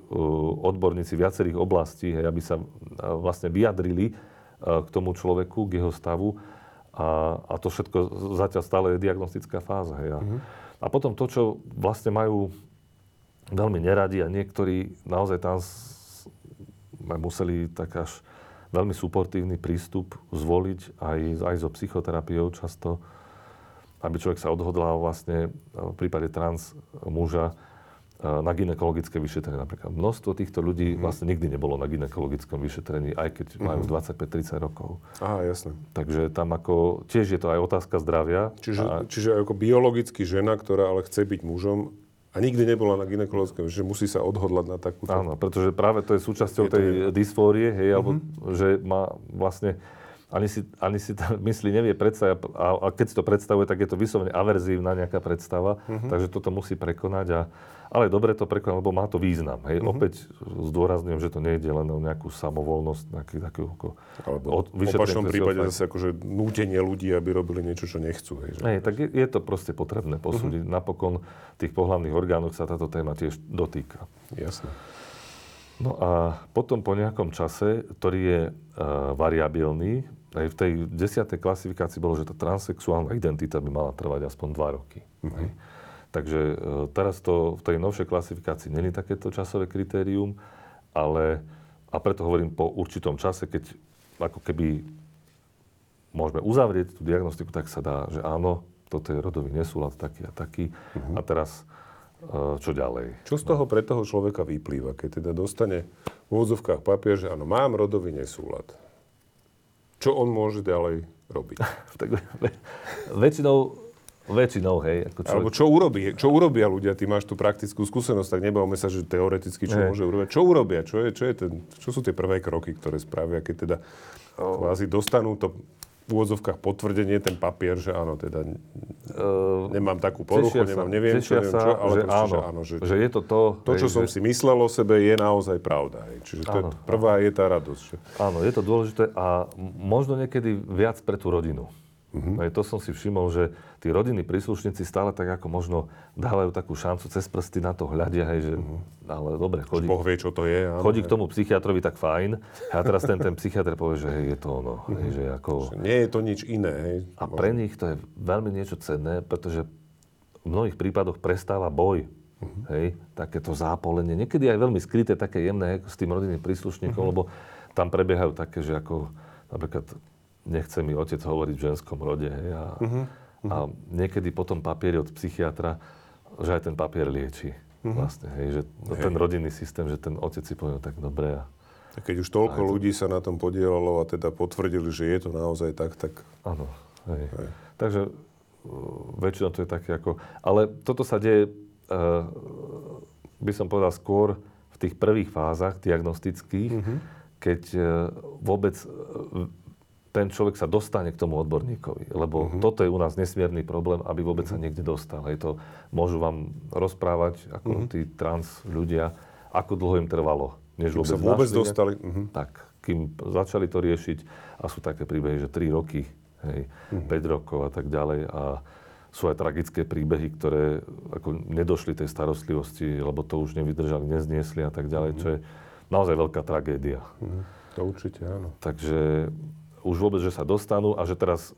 odborníci viacerých oblastí, hej, aby sa uh, vlastne vyjadrili uh, k tomu človeku, k jeho stavu. A, a to všetko zatiaľ stále je diagnostická fáza. Hej. Uh-huh. A potom to, čo vlastne majú veľmi neradi a niektorí naozaj tam museli tak až veľmi suportívny prístup zvoliť aj, aj so psychoterapiou často, aby človek sa odhodlal vlastne v prípade trans muža na ginekologické vyšetrenie napríklad. Množstvo týchto ľudí mm. vlastne nikdy nebolo na ginekologickom vyšetrení, aj keď mm. majú 25-30 rokov. Aha, jasné. Takže tam ako, tiež je to aj otázka zdravia. Čiže, a... čiže ako biologicky žena, ktorá ale chce byť mužom, a nikdy nebola na ginekologickom, že musí sa odhodlať na takúto... Áno, pretože práve to je súčasťou je tej je... dysfórie, hej, mm-hmm. že má vlastne ani si, ani si to [LAUGHS] myslí nevie predstaviť a, a keď si to predstavuje, tak je to vyslovene averzívna nejaká predstava, mm-hmm. takže toto musí prekonať a ale dobre to prekonal, lebo má to význam. Hej. Mm-hmm. Opäť zdôrazňujem, že to nie je len o nejakú samovolnosť, nejaký taký ako... Alebo v opačnom prípade zase akože nútenie ľudí, aby robili niečo, čo nechcú. Hej, že... hej tak je, je to proste potrebné posúdiť. Mm-hmm. Napokon tých pohľavných orgánoch sa táto téma tiež dotýka. Jasné. No a potom po nejakom čase, ktorý je uh, variabilný, aj v tej desiatej klasifikácii bolo, že tá transexuálna identita by mala trvať aspoň 2 roky. Mm-hmm. Takže e, teraz to v tej novšej klasifikácii není takéto časové kritérium, ale a preto hovorím po určitom čase, keď ako keby môžeme uzavrieť tú diagnostiku, tak sa dá, že áno, toto je rodový nesúlad taký a taký. Uh-huh. A teraz e, čo ďalej? Čo z toho pre toho človeka vyplýva, keď teda dostane v úvodzovkách papier, že áno, mám rodový nesúlad. Čo on môže ďalej robiť? [LAUGHS] tak väčšinou Väčšinou, hej. Ako človek... Alebo čo urobí, čo urobia ľudia? Ty máš tú praktickú skúsenosť, tak nebavme sa, že teoreticky čo hej. môže urobiť. Čo urobia? Čo, je, čo, je ten, čo sú tie prvé kroky, ktoré spravia, keď teda oh. kvázi dostanú to v úvodzovkách potvrdenie, ten papier, že áno, teda uh, nemám takú poruchu, nemám, neviem čo, neviem čo, ale že proste, áno, že áno, že, že je to to... To, čo hej, som že... si myslel o sebe, je naozaj pravda. Hej. Čiže to áno, je, prvá áno. je tá radosť. Že... Áno, je to dôležité a možno niekedy viac pre tú rodinu. Uh-huh. Aj to som si všimol, že tí rodinní príslušníci stále tak ako možno dávajú takú šancu cez prsty na to hľadia, hej, že uh-huh. ale dobre, chodí, boh vie, čo to je. Áno, chodí hej. k tomu psychiatrovi tak fajn a teraz ten, ten psychiatr povie, že hej, je to ono. Uh-huh. Hej, že ako... Že nie je to nič iné. Hej. A pre nich to je veľmi niečo cenné, pretože v mnohých prípadoch prestáva boj. Uh-huh. Hej, takéto zápolenie. Niekedy aj veľmi skryté, také jemné s tým rodinným príslušníkom, uh-huh. lebo tam prebiehajú také, že ako napríklad nechce mi otec hovoriť v ženskom rode. Hej, a, uh-huh. a niekedy potom papieri od psychiatra, že aj ten papier lieči. vlastne, hej, že Hej. ten rodinný systém, že ten otec si no tak dobre, a A keď už toľko ľudí sa na tom podielalo a teda potvrdili, že je to naozaj tak, tak áno, hej. Hej. Takže uh, väčšinou to je také ako... Ale toto sa deje, uh, by som povedal, skôr v tých prvých fázach diagnostických, keď uh, vôbec uh, ten človek sa dostane k tomu odborníkovi. Lebo toto je u nás nesmierny problém, aby vôbec sa niekde dostal. Hej, to môžu vám rozprávať, ako tí trans ľudia, ako dlho im trvalo, než kým vôbec, sa vôbec našli dostali. Mhm. tak, kým začali to riešiť a sú také príbehy, že 3 roky, hej, 5 rokov a tak ďalej a sú aj tragické príbehy, ktoré ako nedošli tej starostlivosti, lebo to už nevydržali, nezniesli a tak ďalej, čo je naozaj veľká tragédia. Mhm. To určite áno. Takže už vôbec, že sa dostanú a že teraz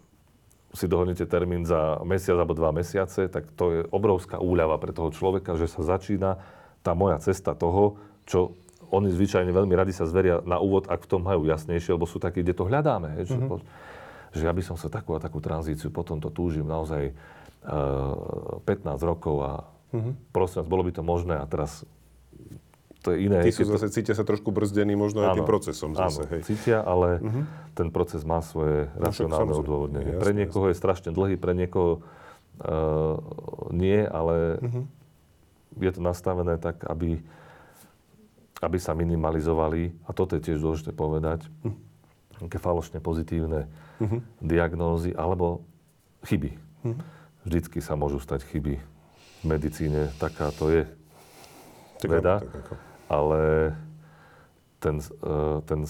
si dohodnete termín za mesiac alebo dva mesiace, tak to je obrovská úľava pre toho človeka, že sa začína tá moja cesta toho, čo oni zvyčajne veľmi radi sa zveria na úvod, ak v tom majú jasnejšie, lebo sú takí, kde to hľadáme. Hej, že, po, že ja by som sa takú a takú tranzíciu, potom to túžim naozaj uh, 15 rokov a prosím vás, bolo by to možné a teraz to je iné. Tí sú to- zase, cítia sa trošku brzdení možno aj tým Áno, procesom zase, áno, hej. cítia, ale ten proces má svoje však racionálne odôvodnenie. pre niekoho je strašne dlhý, pre niekoho uh, nie, ale je to nastavené tak, aby, aby sa minimalizovali, a toto je tiež dôležité povedať, také falošne pozitívne diagnózy alebo chyby. Vždycky sa môžu stať chyby. V medicíne taká to je veda, tak ako. Ale ten, eh, ten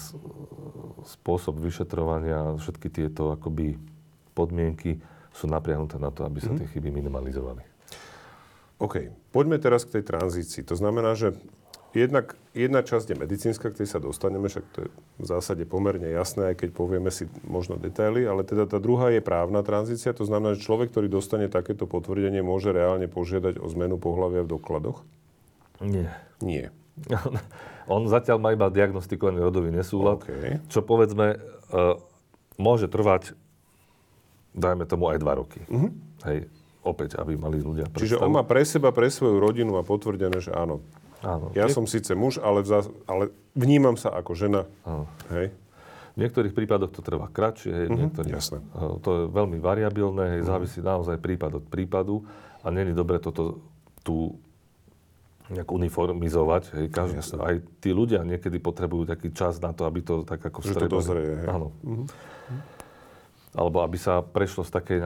spôsob vyšetrovania, všetky tieto akoby podmienky sú napriahnuté na to, aby sa tie chyby minimalizovali. OK, poďme teraz k tej tranzícii. To znamená, že jednak, jedna časť je medicínska, k tej sa dostaneme, však to je v zásade pomerne jasné, aj keď povieme si možno detaily, ale teda tá druhá je právna tranzícia, to znamená, že človek, ktorý dostane takéto potvrdenie, môže reálne požiadať o zmenu pohľavia v dokladoch? Nie. Nie. On zatiaľ má iba diagnostikovaný rodový nesúlad, OK. čo povedzme eh, môže trvať, dajme tomu aj dva roky. Hej, opäť, aby mali ľudia Čiže predstavu. on má pre seba, pre svoju rodinu a potvrdené, že áno, Áno. ja Nie- som síce muž, ale, v zás- ale vnímam sa ako žena. Áno. Hej? V niektorých prípadoch to trvá kratšie, hej, v niektorých, jasné. to je veľmi variabilné, hej, závisí naozaj prípad od prípadu a není dobre toto tu nejak uniformizovať. Hej, každý, Jasné. aj tí ľudia niekedy potrebujú taký čas na to, aby to tak ako Že to dozrie. Áno. Alebo aby sa prešlo z takej,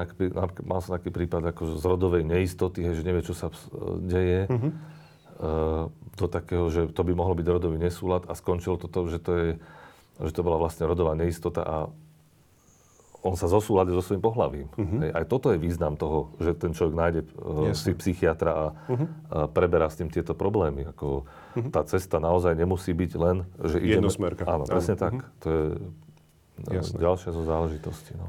mal som taký prípad ako z rodovej neistoty, hej, že nevie, čo sa deje, Mhm. eh, do takého, že to by mohlo byť rodový nesúlad a skončilo to, to že to je že to bola vlastne rodová neistota a on sa zosúladil so svojím pohľavím. Hej, aj toto je význam toho, že ten človek nájde uh, si psychiatra a, a preberá s tým tieto problémy. Ako, Tá cesta naozaj nemusí byť len, že ideme... Jednosmerka. Áno, Áno. presne tak. To je uh, Jasné. ďalšia zo záležitostí. No.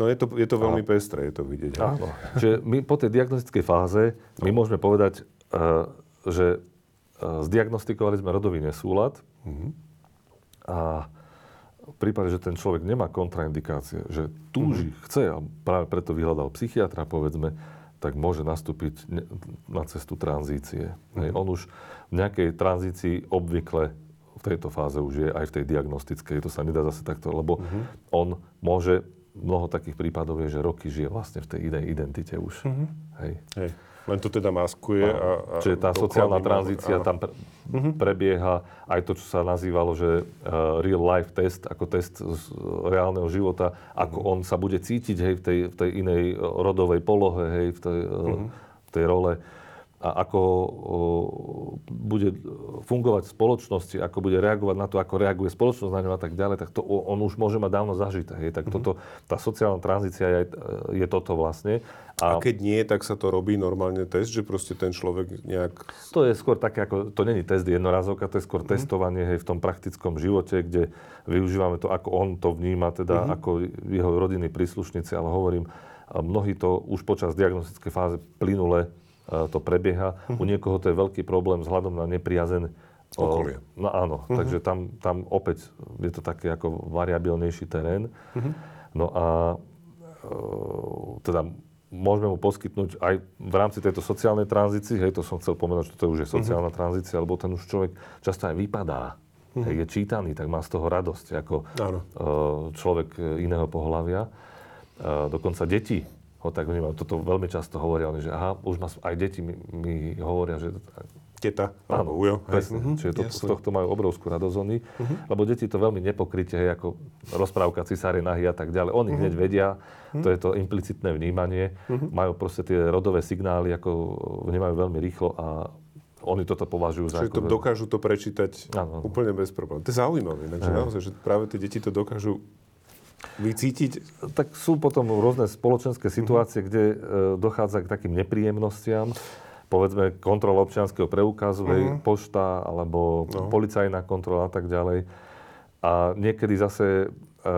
No je to, je to veľmi pestré, je to vidieť. Áno. Čiže my po tej diagnostickej fáze, my môžeme povedať, uh, že uh, zdiagnostikovali sme rodový nesúlad a v prípade, že ten človek nemá kontraindikácie, že túži, chce a práve preto vyhľadal psychiatra, povedzme, tak môže nastúpiť na cestu tranzície. Hej, on už v nejakej tranzícii obvykle v tejto fáze už je aj v tej diagnostickej. To sa nedá zase takto, lebo on môže, mnoho takých prípadov je, že roky žije vlastne v tej inej identite už. Hej. Hej. Len to teda maskuje. A, a Čiže tá sociálna tranzícia áno. tam pre, prebieha, aj to, čo sa nazývalo, že uh, real life test, ako test z uh, reálneho života, ako on sa bude cítiť hej, v, tej, v tej inej uh, rodovej polohe, hej, v tej, uh, v tej role a ako bude fungovať v spoločnosti, ako bude reagovať na to, ako reaguje spoločnosť na ňo a tak ďalej, tak to on už môže mať dávno zažité. Hej. Tak toto, tá sociálna tranzícia je, je toto vlastne. A keď nie, tak sa to robí normálne test, že proste ten človek nejak... To je skôr také, ako, to není test jednorazovka, to je skôr testovanie hej, v tom praktickom živote, kde využívame to, ako on to vníma, teda ako jeho rodinní príslušníci, ale hovorím, a mnohí to už počas diagnostickej fáze plynule to prebieha. U niekoho to je veľký problém vzhľadom na nepriazen Okolie. No áno, takže tam, tam opäť je to taký ako variabilnejší terén. No a e, teda môžeme mu poskytnúť aj v rámci tejto sociálnej tranzícii, hej, to som chcel pomenúť, že to už je sociálna mm-hmm. tranzícia, lebo ten už človek často aj vypadá, mm-hmm. hej, je čítaný, tak má z toho radosť, ako uh, človek iného pohľavia. Uh, dokonca deti ho tak vnímajú. Toto veľmi často hovoria oni, že aha, už ma, aj deti mi, mi hovoria, že teta alebo ujo. Presne. Mm-hmm, Čiže to, z tohto majú obrovskú radosť oni, mm-hmm. lebo deti to veľmi nepokryte, hej, ako rozprávka cisáre nahy a tak ďalej. Oni mm-hmm. hneď vedia, mm-hmm. to je to implicitné vnímanie, mm-hmm. majú proste tie rodové signály, ako vnímajú veľmi rýchlo a oni toto považujú za... Čiže to dokážu to prečítať ano. úplne bez problémov. To je zaujímavé, takže naozaj, že práve tie deti to dokážu vycítiť? Tak sú potom rôzne spoločenské situácie, uh-huh. kde e, dochádza k takým nepríjemnostiam povedzme kontrola občianského preukazu, mm-hmm. hej, mhm. pošta alebo no. policajná kontrola a tak ďalej. A niekedy zase e,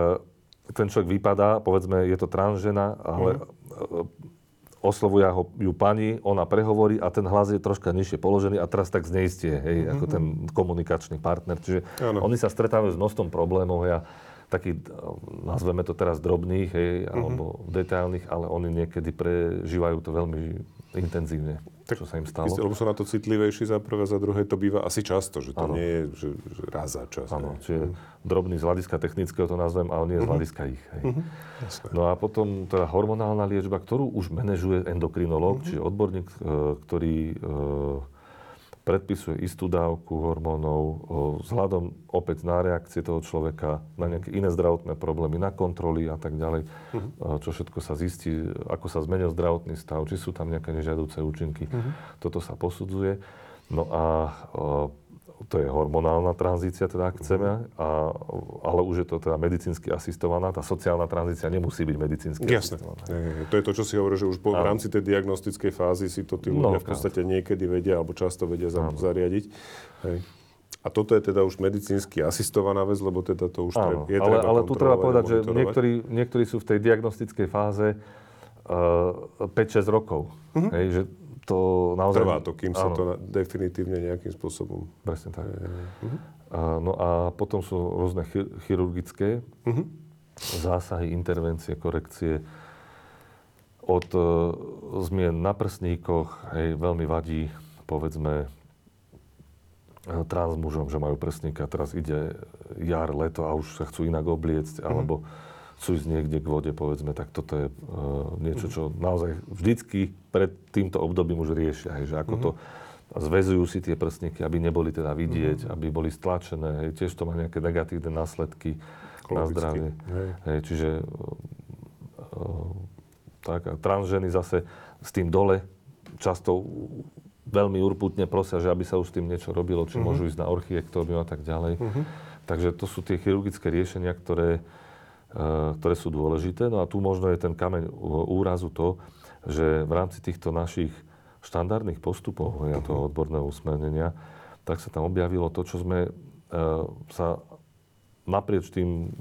ten človek vypadá, povedzme, je to transžena, ale mm-hmm. oslovuje ho ju pani, ona prehovorí a ten hlas je troška nižšie položený a teraz tak zneistie, hej, mm-hmm. ako ten komunikačný partner. Čiže ano. oni sa stretávajú s množstvom problémov hej, a takých, nazveme to teraz drobných, hej, mm-hmm. alebo detailných, ale oni niekedy prežívajú to veľmi intenzívne, tak, čo sa im stalo. lebo sú na to citlivejší za prvé, za druhé to býva asi často, že to ano. nie je že, že raz za čas. Áno, čiže mm. drobný z hľadiska technického to nazvem, ale nie z mhm. hľadiska ich. Hej. Mm-hmm. No a potom teda hormonálna liečba, ktorú už manažuje endokrinológ, mm-hmm. čiže odborník, e, ktorý e, predpisuje istú dávku hormónov vzhľadom opäť na reakcie toho človeka, na nejaké iné zdravotné problémy, na kontroly a tak ďalej, uh-huh. čo všetko sa zistí, ako sa zmenil zdravotný stav, či sú tam nejaké nežiaduce účinky. Uh-huh. Toto sa posudzuje. No a to je hormonálna tranzícia, teda ak chceme, a, ale už je to teda medicínsky asistovaná. Tá sociálna tranzícia nemusí byť medicínsky Jasne. asistovaná. Je, to je to, čo si hovorí, že už po, v rámci tej diagnostickej fázy si to tí no, ľudia v podstate niekedy vedia, alebo často vedia za, zariadiť. Hej. A toto je teda už medicínsky asistovaná vec, lebo teda to už Áno, je treba Ale tu treba povedať, že niektorí, niektorí sú v tej diagnostickej fáze uh, 5-6 rokov. Uh-huh. Hej, že to naozaj... Trvá to, kým áno. sa to definitívne nejakým spôsobom... Presne tak. Uh-huh. A, no a potom sú rôzne chi- chirurgické uh-huh. zásahy, intervencie, korekcie. Od uh, zmien na prsníkoch hej, veľmi vadí, povedzme, e, trans mužom, že majú prsníka, teraz ide jar, leto a už sa chcú inak obliecť, uh-huh. alebo chcú ísť niekde k vode, povedzme, tak toto je uh, niečo, čo naozaj vždycky pred týmto obdobím už riešia, hej, že ako to zväzujú si tie prstníky, aby neboli teda vidieť, mm-hmm. aby boli stlačené, hej, tiež to má nejaké negatívne následky Klovicky. na zdravie. Hej. Hej, čiže uh, tak, a transženy zase s tým dole často veľmi urputne prosia, že aby sa už s tým niečo robilo, či mm-hmm. môžu ísť na orchiektómiu a tak ďalej. Mm-hmm. Takže to sú tie chirurgické riešenia, ktoré ktoré sú dôležité. No a tu možno je ten kameň úrazu to, že v rámci týchto našich štandardných postupov ja toho odborného usmernenia, tak sa tam objavilo to, čo sme eh, sa naprieč tým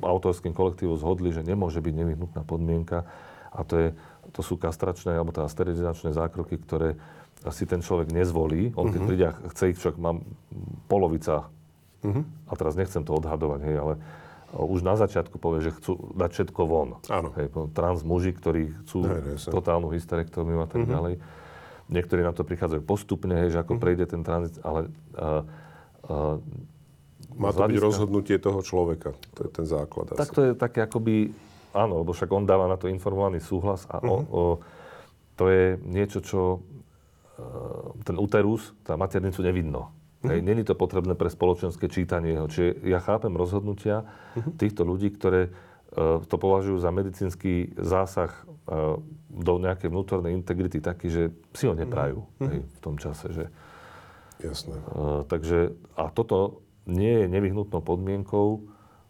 autorským kolektívom zhodli, že nemôže byť nevyhnutná podmienka a to, je, to sú kastračné alebo teda sterilizačné zákroky, ktoré si ten človek nezvolí. On keď uh-huh. príde a chce ich, však mám polovica, uh-huh. a teraz nechcem to odhadovať, hej, ale už na začiatku povie, že chcú dať všetko von. Áno. Hej, trans muži, ktorí chcú hej, totálnu hysterektómiu a tak mm-hmm. ďalej. Niektorí na to prichádzajú postupne, hej, že ako mm-hmm. prejde ten tranzit, ale... Uh, uh, Má to byť rozhodnutie toho človeka, to je ten základ. Tak asi. to je také akoby, áno, lebo však on dáva na to informovaný súhlas a mm-hmm. o, o, to je niečo, čo uh, ten uterus, tá maternicu nevidno. Hej, není to potrebné pre spoločenské čítanie. Čiže ja chápem rozhodnutia mm-hmm. týchto ľudí, ktoré uh, to považujú za medicínsky zásah uh, do nejakej vnútornej integrity taký, že si ho neprajú mm-hmm. hej, v tom čase. Že, Jasné. Uh, takže, a toto nie je nevyhnutnou podmienkou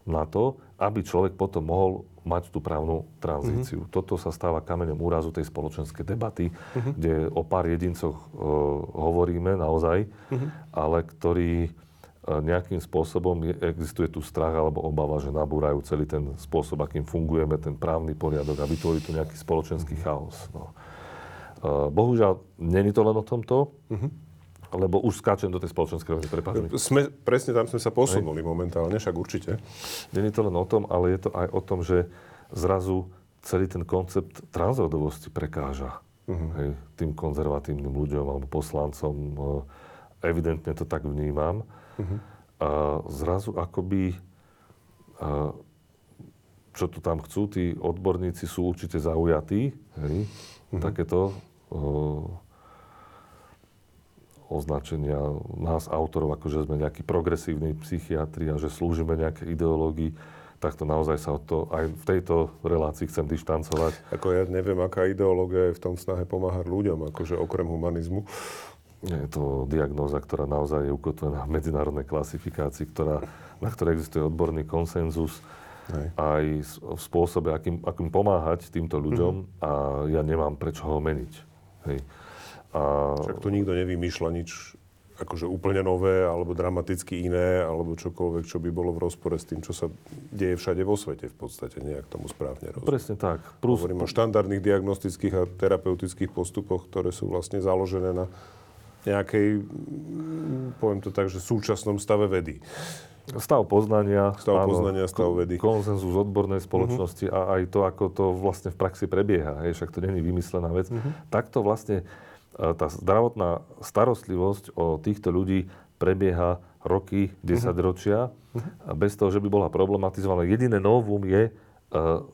na to, aby človek potom mohol mať tú právnu tranzíciu. Mm-hmm. Toto sa stáva kameňom úrazu tej spoločenskej debaty, mm-hmm. kde o pár jedincoch e, hovoríme naozaj, mm-hmm. ale ktorí e, nejakým spôsobom je, existuje tu strach alebo obava, že nabúrajú celý ten spôsob, akým fungujeme, ten právny poriadok a vytvorí tu nejaký spoločenský mm-hmm. chaos. No. E, bohužiaľ, není to len o tomto. Mm-hmm lebo už skáčem do tej spoločenskej roviny, prepáč Sme, presne tam sme sa posunuli Aj. momentálne, však určite. Je to len o tom, ale je to aj o tom, že zrazu celý ten koncept transrodovosti prekáža uh-huh. hej, tým konzervatívnym ľuďom alebo poslancom. Evidentne to tak vnímam. Uh-huh. A zrazu akoby, a, čo tu tam chcú, tí odborníci sú určite zaujatí. Hej, uh-huh. Takéto o, označenia nás, autorov, ako že sme nejakí progresívni psychiatri a že slúžime nejaké ideológii tak to naozaj sa od to aj v tejto relácii chcem dištancovať. Ako ja neviem, aká ideológia je v tom snahe pomáhať ľuďom, akože okrem humanizmu. Je to diagnóza, ktorá naozaj je ukotvená v medzinárodnej klasifikácii, ktorá, na ktorej existuje odborný konsenzus Hej. aj v spôsobe, akým, akým pomáhať týmto ľuďom mm-hmm. a ja nemám prečo ho meniť. Hej. A... Však to nikto nevymýšľa nič akože úplne nové, alebo dramaticky iné, alebo čokoľvek, čo by bolo v rozpore s tým, čo sa deje všade vo svete v podstate, nejak tomu správne rozumiem. Presne tak. Plus... Hovorím o štandardných diagnostických a terapeutických postupoch, ktoré sú vlastne založené na nejakej, poviem to tak, že súčasnom stave vedy. Stav poznania. Stav áno, poznania, stav vedy. Konsenzus odbornej spoločnosti uh-huh. a aj to, ako to vlastne v praxi prebieha. Hej, však to není vymyslená vec. Uh-huh. Takto vlastne tá zdravotná starostlivosť o týchto ľudí prebieha roky, desaťročia, uh-huh. bez toho, že by bola problematizovaná. Jediné novum je uh,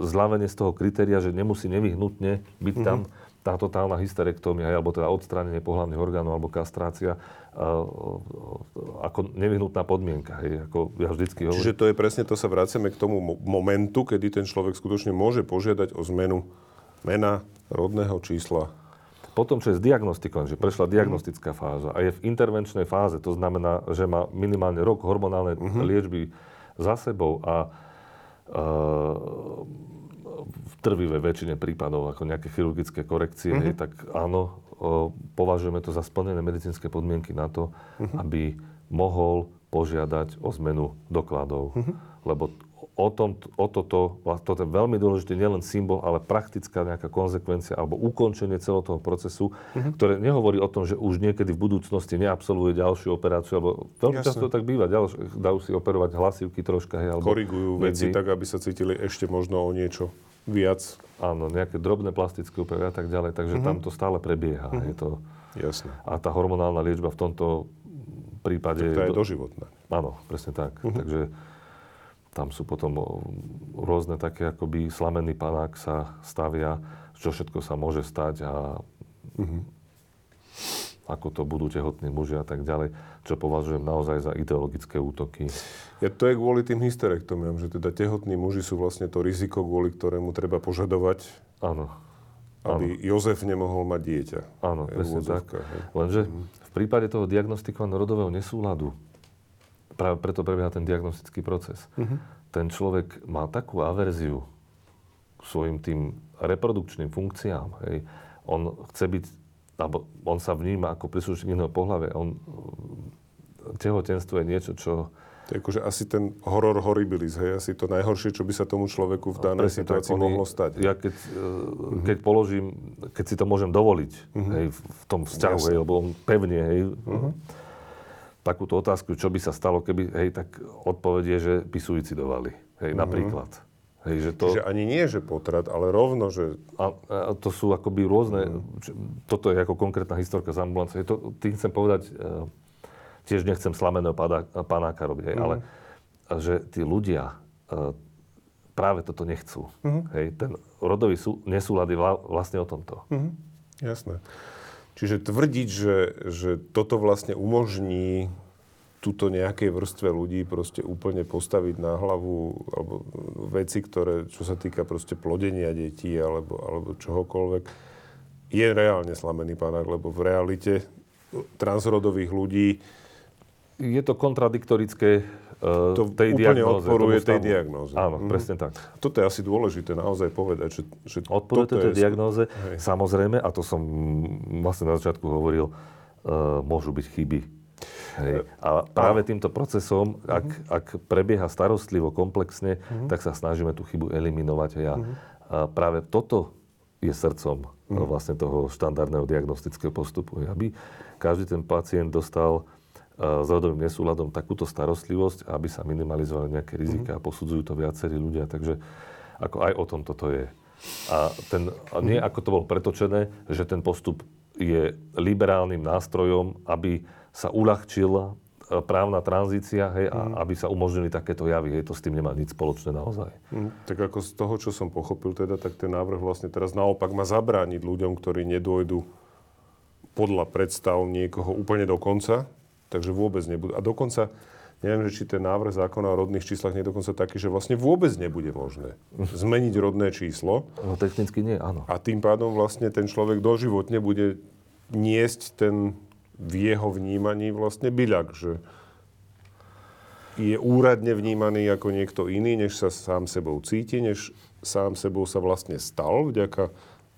zľavenie z toho kritéria, že nemusí nevyhnutne byť uh-huh. tam tá totálna hysterektómia, alebo teda odstránenie pohľadných orgánov, alebo kastrácia, uh, ako nevyhnutná podmienka. Hej, ako ja vždycky hovorím. Čiže to je presne, to sa vraceme k tomu momentu, kedy ten človek skutočne môže požiadať o zmenu mena, rodného čísla, potom, čo je zdiagnostikovaný, že prešla diagnostická fáza a je v intervenčnej fáze, to znamená, že má minimálne rok hormonálnej uh-huh. liečby za sebou a v trvivej väčšine prípadov ako nejaké chirurgické korekcie, hej, tak áno, o, považujeme to za splnené medicínske podmienky na to, uh-huh. aby mohol požiadať o zmenu dokladov. Uh-huh. Lebo o, tom, o toto, toto je veľmi dôležité, nielen symbol, ale praktická nejaká konsekvencia alebo ukončenie celého toho procesu, mm-hmm. ktoré nehovorí o tom, že už niekedy v budúcnosti neabsolvuje ďalšiu operáciu, alebo veľmi Jasne. často tak býva, ďalš, dajú si operovať hlasivky troška. Hej, alebo Korigujú veci tak, aby sa cítili ešte možno o niečo viac. Áno, nejaké drobné plastické úpravy a tak ďalej, takže mm-hmm. tam to stále prebieha. Mm-hmm. Je to... Jasne. A tá hormonálna liečba v tomto prípade... Tak to je do... doživotná. Áno, presne tak. Mm-hmm. Takže tam sú potom rôzne také akoby slamený panák sa stavia, čo všetko sa môže stať a mm-hmm. ako to budú tehotní muži a tak ďalej, čo považujem naozaj za ideologické útoky. Ja to je kvôli tým hysterektomiam, že teda tehotní muži sú vlastne to riziko, kvôli ktorému treba požadovať, Áno. aby Áno. Jozef nemohol mať dieťa. Áno, presne tak. Hej. Lenže mm-hmm. v prípade toho diagnostikovaného rodového nesúladu, Práve preto prebieha ten diagnostický proces. Uh-huh. Ten človek má takú averziu k svojim tým reprodukčným funkciám. Hej. On chce byť, alebo on sa vníma ako príslušník iného pohľavia. On, tehotenstvo je niečo, čo... To je akože asi ten horor horribilis, hej, asi to najhoršie, čo by sa tomu človeku v danej Presne situácii tak, mohlo stať. Ja keď, uh-huh. keď položím, keď si to môžem dovoliť, uh-huh. hej, v tom vzťahu, hej, lebo on pevne, hej, uh-huh takúto otázku, čo by sa stalo, keby, hej, tak odpovedie, že by suicidovali. Hej, mm-hmm. napríklad. Hej, že to... Čiže ani nie, že potrat, ale rovno, že... A, a to sú akoby rôzne... Mm. Toto je ako konkrétna historka z ambulancie. To, tým chcem povedať, uh, tiež nechcem slameného panáka robiť, hej, mm. ale že tí ľudia uh, práve toto nechcú. Mm. Hej, ten rodový sú, nesúlad je vlastne o tomto. Mm. Jasné. Čiže tvrdiť, že, že toto vlastne umožní túto nejakej vrstve ľudí proste úplne postaviť na hlavu alebo veci, ktoré, čo sa týka proste plodenia detí alebo, alebo čohokoľvek, je reálne slamený pánák, lebo v realite transrodových ľudí je to kontradiktorické to tej úplne diagnóze, odporuje tej diagnóze. Áno, mm. presne tak. Toto je asi dôležité naozaj povedať, že, že Odporuje to tej je... diagnóze, hej. samozrejme, a to som vlastne na začiatku hovoril, uh, môžu byť chyby. Hej. A práve týmto procesom, ak, mm ak prebieha starostlivo, komplexne, mm tak sa snažíme tú chybu eliminovať. A, mm a práve toto je srdcom mm vlastne toho štandardného diagnostického postupu. Aby každý ten pacient dostal s rodovým nesúladom takúto starostlivosť, aby sa minimalizovali nejaké rizika mm-hmm. a posudzujú to viacerí ľudia. Takže ako aj o tom toto je. A, ten, a nie ako to bolo pretočené, že ten postup je liberálnym nástrojom, aby sa uľahčila e, právna tranzícia, hej, a aby sa umožnili takéto javy. Hej, to s tým nemá nič spoločné naozaj. Mm, tak ako z toho, čo som pochopil teda, tak ten návrh vlastne teraz naopak má zabrániť ľuďom, ktorí nedôjdu podľa predstav niekoho úplne do konca, takže vôbec nebudú. A dokonca, neviem, že či ten návrh zákona o rodných číslach nie je dokonca taký, že vlastne vôbec nebude možné zmeniť rodné číslo. No technicky nie, áno. A tým pádom vlastne ten človek doživotne bude niesť ten v jeho vnímaní vlastne byľak, že je úradne vnímaný ako niekto iný, než sa sám sebou cíti, než sám sebou sa vlastne stal vďaka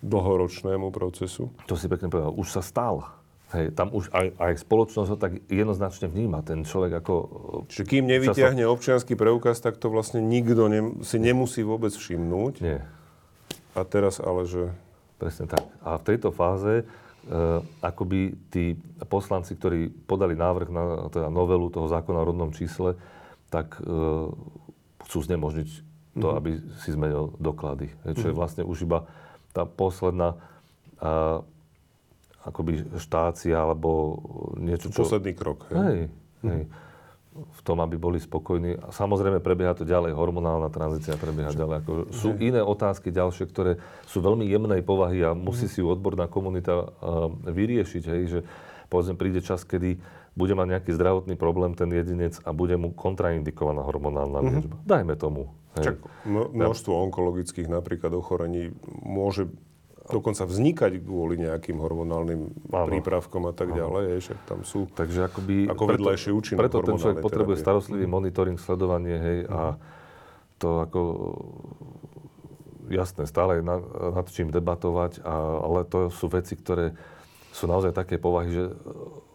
dlhoročnému procesu. To si pekne povedal, už sa stal. Hej, tam už aj, aj spoločnosť ho tak jednoznačne vníma. Ten človek ako... Čiže kým nevyťahne sa... občianský preukaz, tak to vlastne nikto ne, si nemusí vôbec všimnúť. Nie. A teraz ale, že... Presne tak. A v tejto fáze Uh, akoby tí poslanci, ktorí podali návrh na teda novelu toho zákona o rodnom čísle, tak uh, chcú znemožniť to, mm-hmm. aby si zmenil doklady. Čo mm-hmm. je mhm. vlastne už iba tá posledná uh, akoby štácia alebo niečo, čo... Posledný krok. Hej, hej. Mm-hmm. hej v tom, aby boli spokojní. A samozrejme prebieha to ďalej, hormonálna tranzícia prebieha ďalej. Ako, sú ne. iné otázky ďalšie, ktoré sú veľmi jemnej povahy a musí mhm. si ju odborná komunita uh, vyriešiť. Hej, že povedzme príde čas, kedy bude mať nejaký zdravotný problém ten jedinec a bude mu kontraindikovaná hormonálna mm-hmm. liečba. Dajme tomu. Hej. Čak množstvo onkologických napríklad ochorení môže dokonca vznikať kvôli nejakým hormonálnym Áno. prípravkom a tak ďalej, je, však tam sú Takže akoby, ako vedľajšie účinok Preto ten človek potrebuje terapie. starostlivý mm. monitoring, sledovanie, hej, mm. a mhm. to ako jasné, stále nad, nad čím debatovať, a, ale to sú veci, ktoré sú naozaj také povahy, že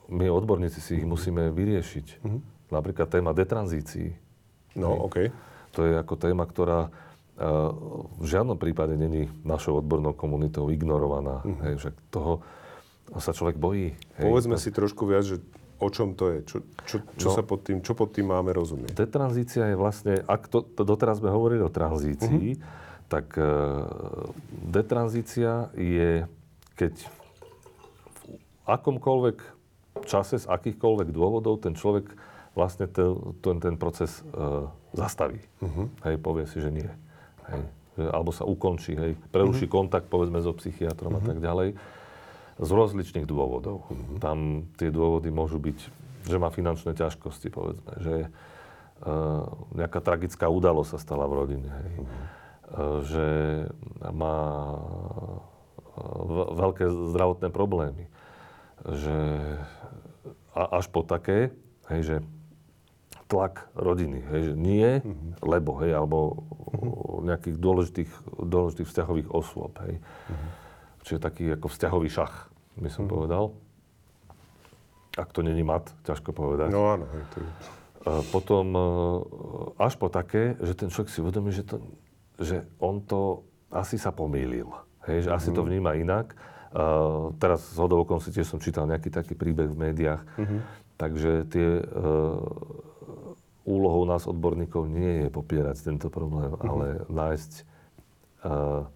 my odborníci si ich musíme vyriešiť. Mm. Napríklad téma detranzícií. No, OK. To je ako téma, ktorá v žiadnom prípade není našou odbornou komunitou ignorovaná. Mm. Hej, že toho sa človek bojí. Hej, Povedzme to... si trošku viac, že o čom to je? Čo, čo, čo, no, sa pod tým, čo pod tým máme rozumieť? Detranzícia je vlastne, ak to, to doteraz sme hovorili o tranzícii, mm-hmm. tak uh, detranzícia je, keď v akomkoľvek čase, z akýchkoľvek dôvodov ten človek vlastne ten, ten, ten proces uh, zastaví. Mm-hmm. Hej, povie si, že nie. Hej. Alebo sa ukončí, hej. Preruší mm-hmm. kontakt, povedzme, so psychiatrom mm-hmm. a tak ďalej. Z rozličných dôvodov. Mm-hmm. Tam tie dôvody môžu byť, že má finančné ťažkosti, povedzme, že uh, nejaká tragická udalosť sa stala v rodine, hej. Mm-hmm. Uh, že má v- veľké zdravotné problémy. Že a až po také, hej, že tlak rodiny. Hej, že nie, mm-hmm. lebo, hej, alebo mm-hmm. nejakých dôležitých, dôležitých vzťahových osôb. Hej. Mm-hmm. Čiže taký ako vzťahový šach, by som mm-hmm. povedal. Ak to není mat, ťažko povedať. No áno. Hej, to je... Potom e, až po také, že ten človek si uvedomí, že, to, že on to asi sa pomýlil. Hej, že asi mm-hmm. to vníma inak. Uh, teraz z hodovokom si tiež som čítal nejaký taký príbeh v médiách. Mm-hmm. Takže tie uh, úlohou nás odborníkov nie je popierať tento problém, mm-hmm. ale nájsť uh,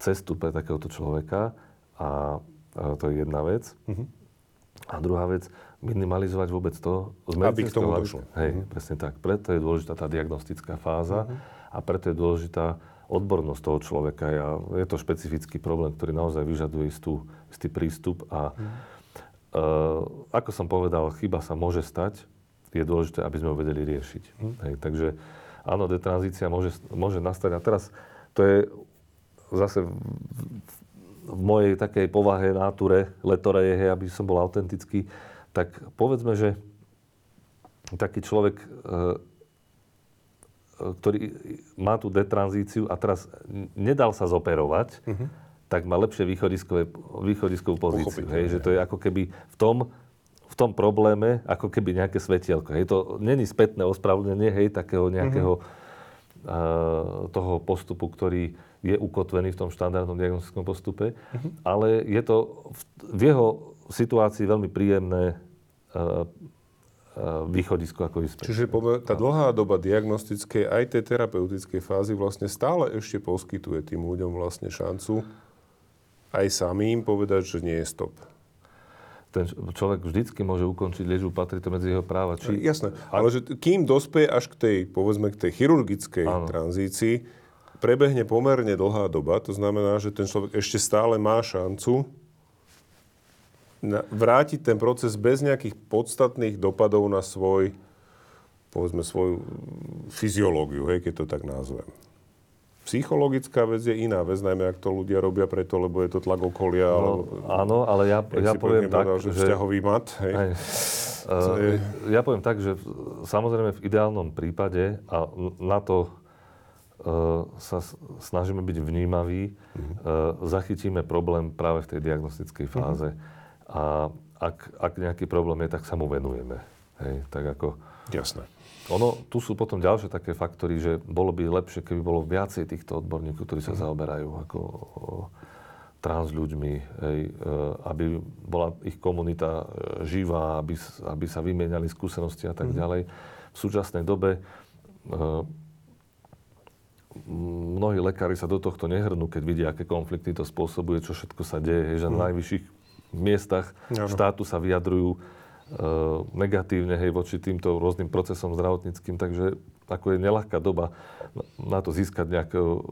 cestu pre takéhoto človeka a uh, to je jedna vec. Mm-hmm. A druhá vec, minimalizovať vôbec to z Aby k tomu došlo. Hej, mm-hmm. presne tak. Preto je dôležitá tá diagnostická fáza mm-hmm. a preto je dôležitá odbornosť toho človeka. Ja, je to špecifický problém, ktorý naozaj vyžaduje istú, istý prístup a mm-hmm. uh, ako som povedal, chyba sa môže stať, je dôležité, aby sme ho vedeli riešiť. Hm. Hej, takže áno, detranzícia môže, môže nastať. A teraz to je zase v, v mojej takej povahe, náture, letore je, aby som bol autentický, tak povedzme, že taký človek, e, ktorý má tú detranzíciu a teraz nedal sa zoperovať, mm-hmm. tak má lepšie východiskovú pozíciu. Hej, že to je ako keby v tom, tom probléme ako keby nejaké svetielko. Hej, to není spätné ospravedlnenie, hej, takého nejakého mm-hmm. uh, toho postupu, ktorý je ukotvený v tom štandardnom diagnostickom postupe, mm-hmm. ale je to v, v jeho situácii veľmi príjemné uh, východisko ako vyspieť. Čiže tá dlhá doba diagnostickej aj tej terapeutickej fázy vlastne stále ešte poskytuje tým ľuďom vlastne šancu aj samým povedať, že nie je stop. Ten človek vždycky môže ukončiť liečbu, patrí to medzi jeho práva. Či... Jasné, ale že kým dospeje až k tej, povedzme, k tej chirurgickej ano. tranzícii, prebehne pomerne dlhá doba, to znamená, že ten človek ešte stále má šancu vrátiť ten proces bez nejakých podstatných dopadov na svoj, povedzme, svoju fyziológiu, hej, keď to tak nazvem. Psychologická vec je iná vec, najmä ak to ľudia robia preto, lebo je to tlak okolia. No, alebo, áno, ale ja, ja poviem tak, povedal, že... Vzťahový mat, hej. Uh, [LAUGHS] je... Ja poviem tak, že samozrejme v ideálnom prípade, a na to uh, sa snažíme byť vnímaví, uh, zachytíme problém práve v tej diagnostickej fáze. Uh-huh. A ak, ak nejaký problém je, tak sa mu venujeme. Hej, tak ako... Jasné. Ono, tu sú potom ďalšie také faktory, že bolo by lepšie, keby bolo viacej týchto odborníkov, ktorí sa mm. zaoberajú ako trans ľuďmi, hej, e, aby bola ich komunita e, živá, aby, aby sa vymieniali skúsenosti a tak mm. ďalej. V súčasnej dobe e, mnohí lekári sa do tohto nehrnú, keď vidia, aké konflikty to spôsobuje, čo všetko sa deje, hej, že mm. na najvyšších miestach ano. štátu sa vyjadrujú negatívne hej, voči týmto rôznym procesom zdravotníckým, takže ako je nelahká doba na to získať nejakého e,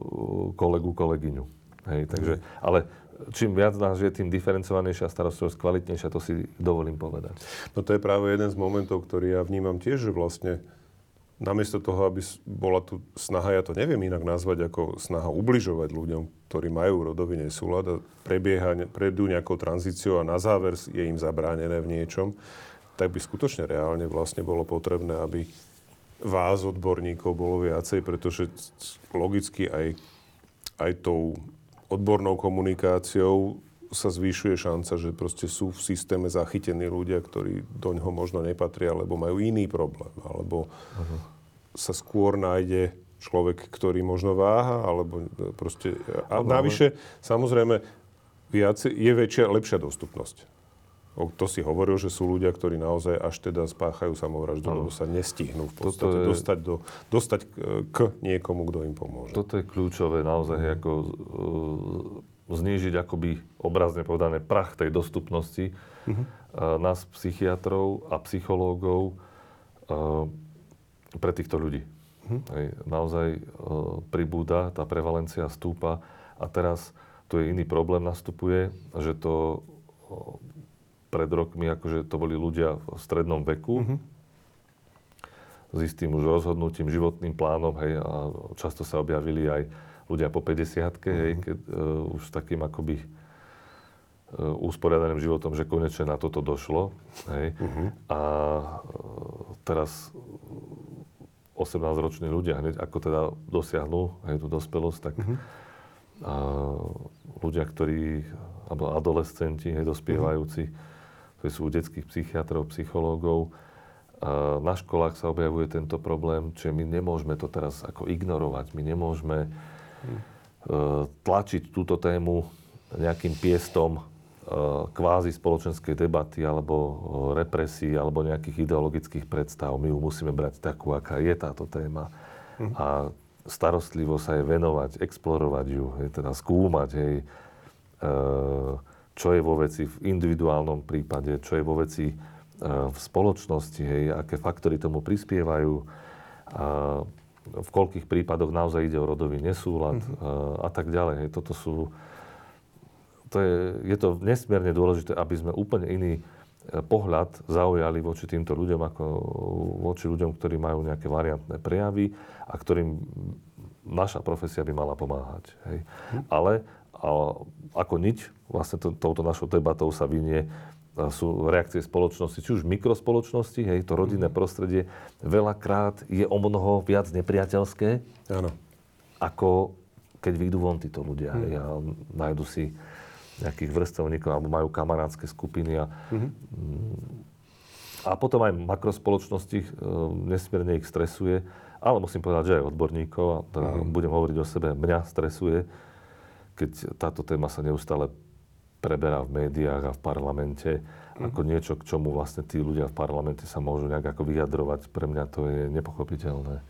kolegu, kolegyňu. Hej, takže, ale čím viac nás je, tým diferencovanejšia starostlivosť, kvalitnejšia, to si dovolím povedať. No to je práve jeden z momentov, ktorý ja vnímam tiež, že vlastne namiesto toho, aby bola tu snaha, ja to neviem inak nazvať ako snaha ubližovať ľuďom, ktorí majú rodový nesúlad a prebieha, prejdú nejakou tranzíciou a na záver je im zabránené v niečom, tak by skutočne reálne vlastne bolo potrebné, aby vás, odborníkov, bolo viacej, pretože logicky aj, aj tou odbornou komunikáciou sa zvýšuje šanca, že proste sú v systéme zachytení ľudia, ktorí do ňoho možno nepatria, alebo majú iný problém, alebo uh-huh. sa skôr nájde človek, ktorý možno váha, alebo proste... A navyše, samozrejme, viac, je väčšia, lepšia dostupnosť. To si hovoril, že sú ľudia, ktorí naozaj až teda spáchajú samovraždu, lebo sa nestihnú v podstate je... dostať, do, dostať k niekomu, kto im pomôže. Toto je kľúčové naozaj, mm. ako znížiť akoby obrazne povedané prach tej dostupnosti mm-hmm. uh, nás psychiatrov a psychológov uh, pre týchto ľudí. Mm-hmm. Hej, naozaj uh, pribúda, tá prevalencia stúpa a teraz tu je iný problém nastupuje, že to pred rokmi, akože to boli ľudia v strednom veku, mm-hmm. s istým už rozhodnutím, životným plánom, hej, a často sa objavili aj ľudia po 50 mm-hmm. hej, mhm. keď, uh, už s takým akoby uh, usporiadaným životom, že konečne na toto došlo. Hej. Mm-hmm. A uh, teraz 18-roční ľudia hneď ako teda dosiahnu hej, tú dospelosť, tak mm-hmm. a, ľudia, ktorí, alebo adolescenti, hej, dospievajúci, mm-hmm ktorí sú u detských psychiatrov, psychológov. A na školách sa objavuje tento problém, čiže my nemôžeme to teraz ako ignorovať. My nemôžeme. Tlačiť túto tému nejakým piestom e, kvázi spoločenskej debaty alebo e, represí alebo nejakých ideologických predstav. My ju musíme brať takú, aká je táto téma. Hmm. A starostlivo sa jej venovať, explorovať ju, je teda skúmať, hej, čo je vo veci v individuálnom prípade, čo je vo veci e, v spoločnosti, hej, aké faktory tomu prispievajú, a v koľkých prípadoch naozaj ide o rodový nesúlad mm-hmm. a tak ďalej. Toto sú, to je, je to nesmierne dôležité, aby sme úplne iný e, pohľad zaujali voči týmto ľuďom, ako voči ľuďom, ktorí majú nejaké variantné prejavy a ktorým naša profesia by mala pomáhať. Hej. Hm. Ale a ako nič, vlastne to, touto našou debatou sa vynie sú reakcie spoločnosti, či už mikrospoločnosti, hej, to rodinné mhm. prostredie veľakrát je o mnoho viac nepriateľské, Áno. ako keď vyjdú von títo ľudia. Hej, a nájdu si nejakých vrstevníkov, alebo majú kamarátske skupiny. A, mm-hmm. a potom aj makrospoločnosti e, nesmierne ich stresuje, ale musím povedať, že aj odborníkov, a teda mm-hmm. budem hovoriť o sebe, mňa stresuje, keď táto téma sa neustále preberá v médiách a v parlamente mm. ako niečo, k čomu vlastne tí ľudia v parlamente sa môžu nejak ako vyjadrovať. Pre mňa to je nepochopiteľné.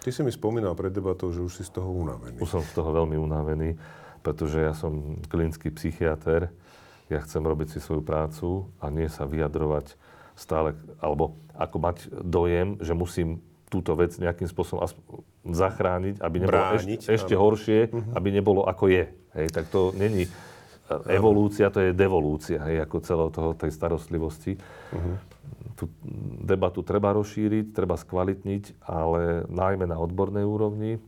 Ty si mi spomínal pred debatou, že už si z toho unavený. Už som z toho veľmi unavený, pretože ja som klinický psychiatr, ja chcem robiť si svoju prácu a nie sa vyjadrovať stále, alebo ako mať dojem, že musím túto vec nejakým spôsobom zachrániť, aby nebolo Brániť, ešte, ešte horšie, uh-huh. aby nebolo ako je. Hej, tak to není evolúcia, to je devolúcia, hej, ako celého toho, tej starostlivosti. Uh-huh. Tú debatu treba rozšíriť, treba skvalitniť, ale najmä na odbornej úrovni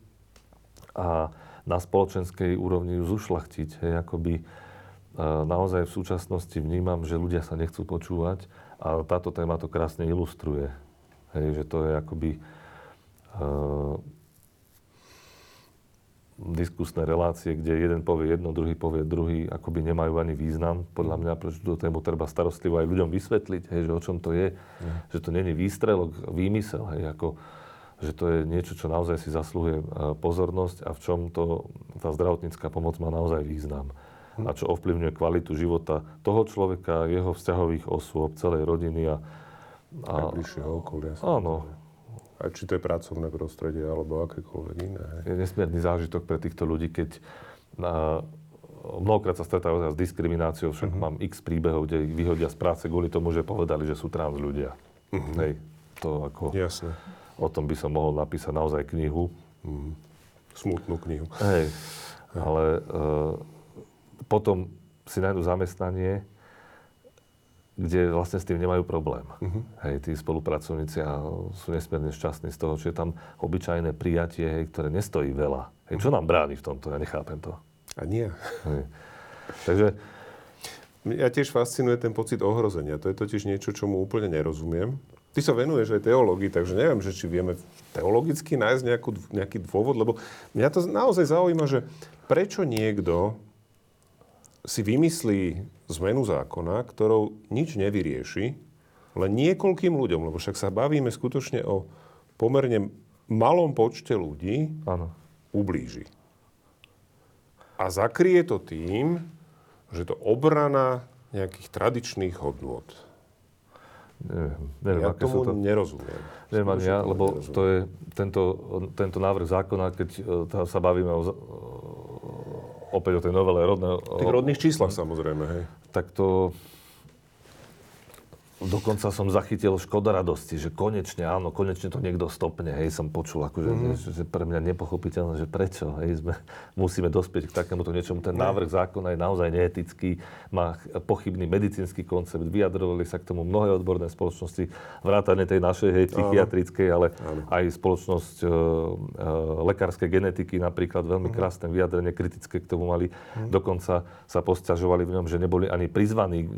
a na spoločenskej úrovni ju zušlachtiť. Hej, akoby, e, naozaj v súčasnosti vnímam, že ľudia sa nechcú počúvať a táto téma to krásne ilustruje. Hej, že to je akoby uh, diskusné relácie, kde jeden povie jedno, druhý povie druhý, akoby nemajú ani význam. Podľa mňa, prečo tú tému treba starostlivo aj ľuďom vysvetliť, hej, že o čom to je. Mm. Že to není výstrelok, výmysel, hej, ako, že to je niečo, čo naozaj si zaslúhuje e, pozornosť a v čom to, tá zdravotnícka pomoc má naozaj význam. Mm. A čo ovplyvňuje kvalitu života toho človeka, jeho vzťahových osôb, celej rodiny a... a Najbližšieho okolia. Áno, a či to je pracovné prostredie alebo akékoľvek iné. Je nesmierny zážitok pre týchto ľudí, keď na, mnohokrát sa stretávajú s diskrimináciou, však uh-huh. mám x príbehov, kde ich vyhodia z práce kvôli tomu, že povedali, že sú trans ľudia. Uh-huh. Hej, to ako... Jasne. O tom by som mohol napísať naozaj knihu. Uh-huh. Smutnú knihu. Hej, ale uh, potom si nájdu zamestnanie, kde vlastne s tým nemajú problém. Uh-huh. Hej, tí spolupracovníci a sú nesmierne šťastní z toho, že je tam obyčajné prijatie, hej, ktoré nestojí veľa. Hej, čo nám bráni v tomto? Ja nechápem to. A nie. Hej. Takže... Ja tiež fascinuje ten pocit ohrozenia. To je totiž niečo, čo mu úplne nerozumiem. Ty sa venuješ aj teológii, takže neviem, že či vieme teologicky nájsť nejakú, nejaký dôvod, lebo mňa to naozaj zaujíma, že prečo niekto si vymyslí zmenu zákona, ktorou nič nevyrieši, len niekoľkým ľuďom, lebo však sa bavíme skutočne o pomerne malom počte ľudí, ano. ublíži. A zakrie to tým, že to obrana nejakých tradičných hodnôt. Neviem, neviem, ja tomu to... nerozumiem. Neviem ani ja, lebo nerozumiem. to je tento, tento návrh zákona, keď e, sa bavíme o, opäť o tej novele rodného... V tých rodných číslach samozrejme, hej. Tak to dokonca som zachytil škoda radosti, že konečne, áno, konečne to niekto stopne, hej, som počul, akože, mm-hmm. že, že pre mňa nepochopiteľné, že prečo, hej, sme, musíme dospieť k takémuto niečomu. Ten návrh zákona je naozaj neetický, má pochybný medicínsky koncept, vyjadrovali sa k tomu mnohé odborné spoločnosti, vrátane tej našej, hej, psychiatrickej, ale áno. aj spoločnosť e, e, lekárskej genetiky napríklad, veľmi mm-hmm. krásne vyjadrenie, kritické k tomu mali. Mm-hmm. Dokonca sa posťažovali v ňom, že neboli ani prizvaní e,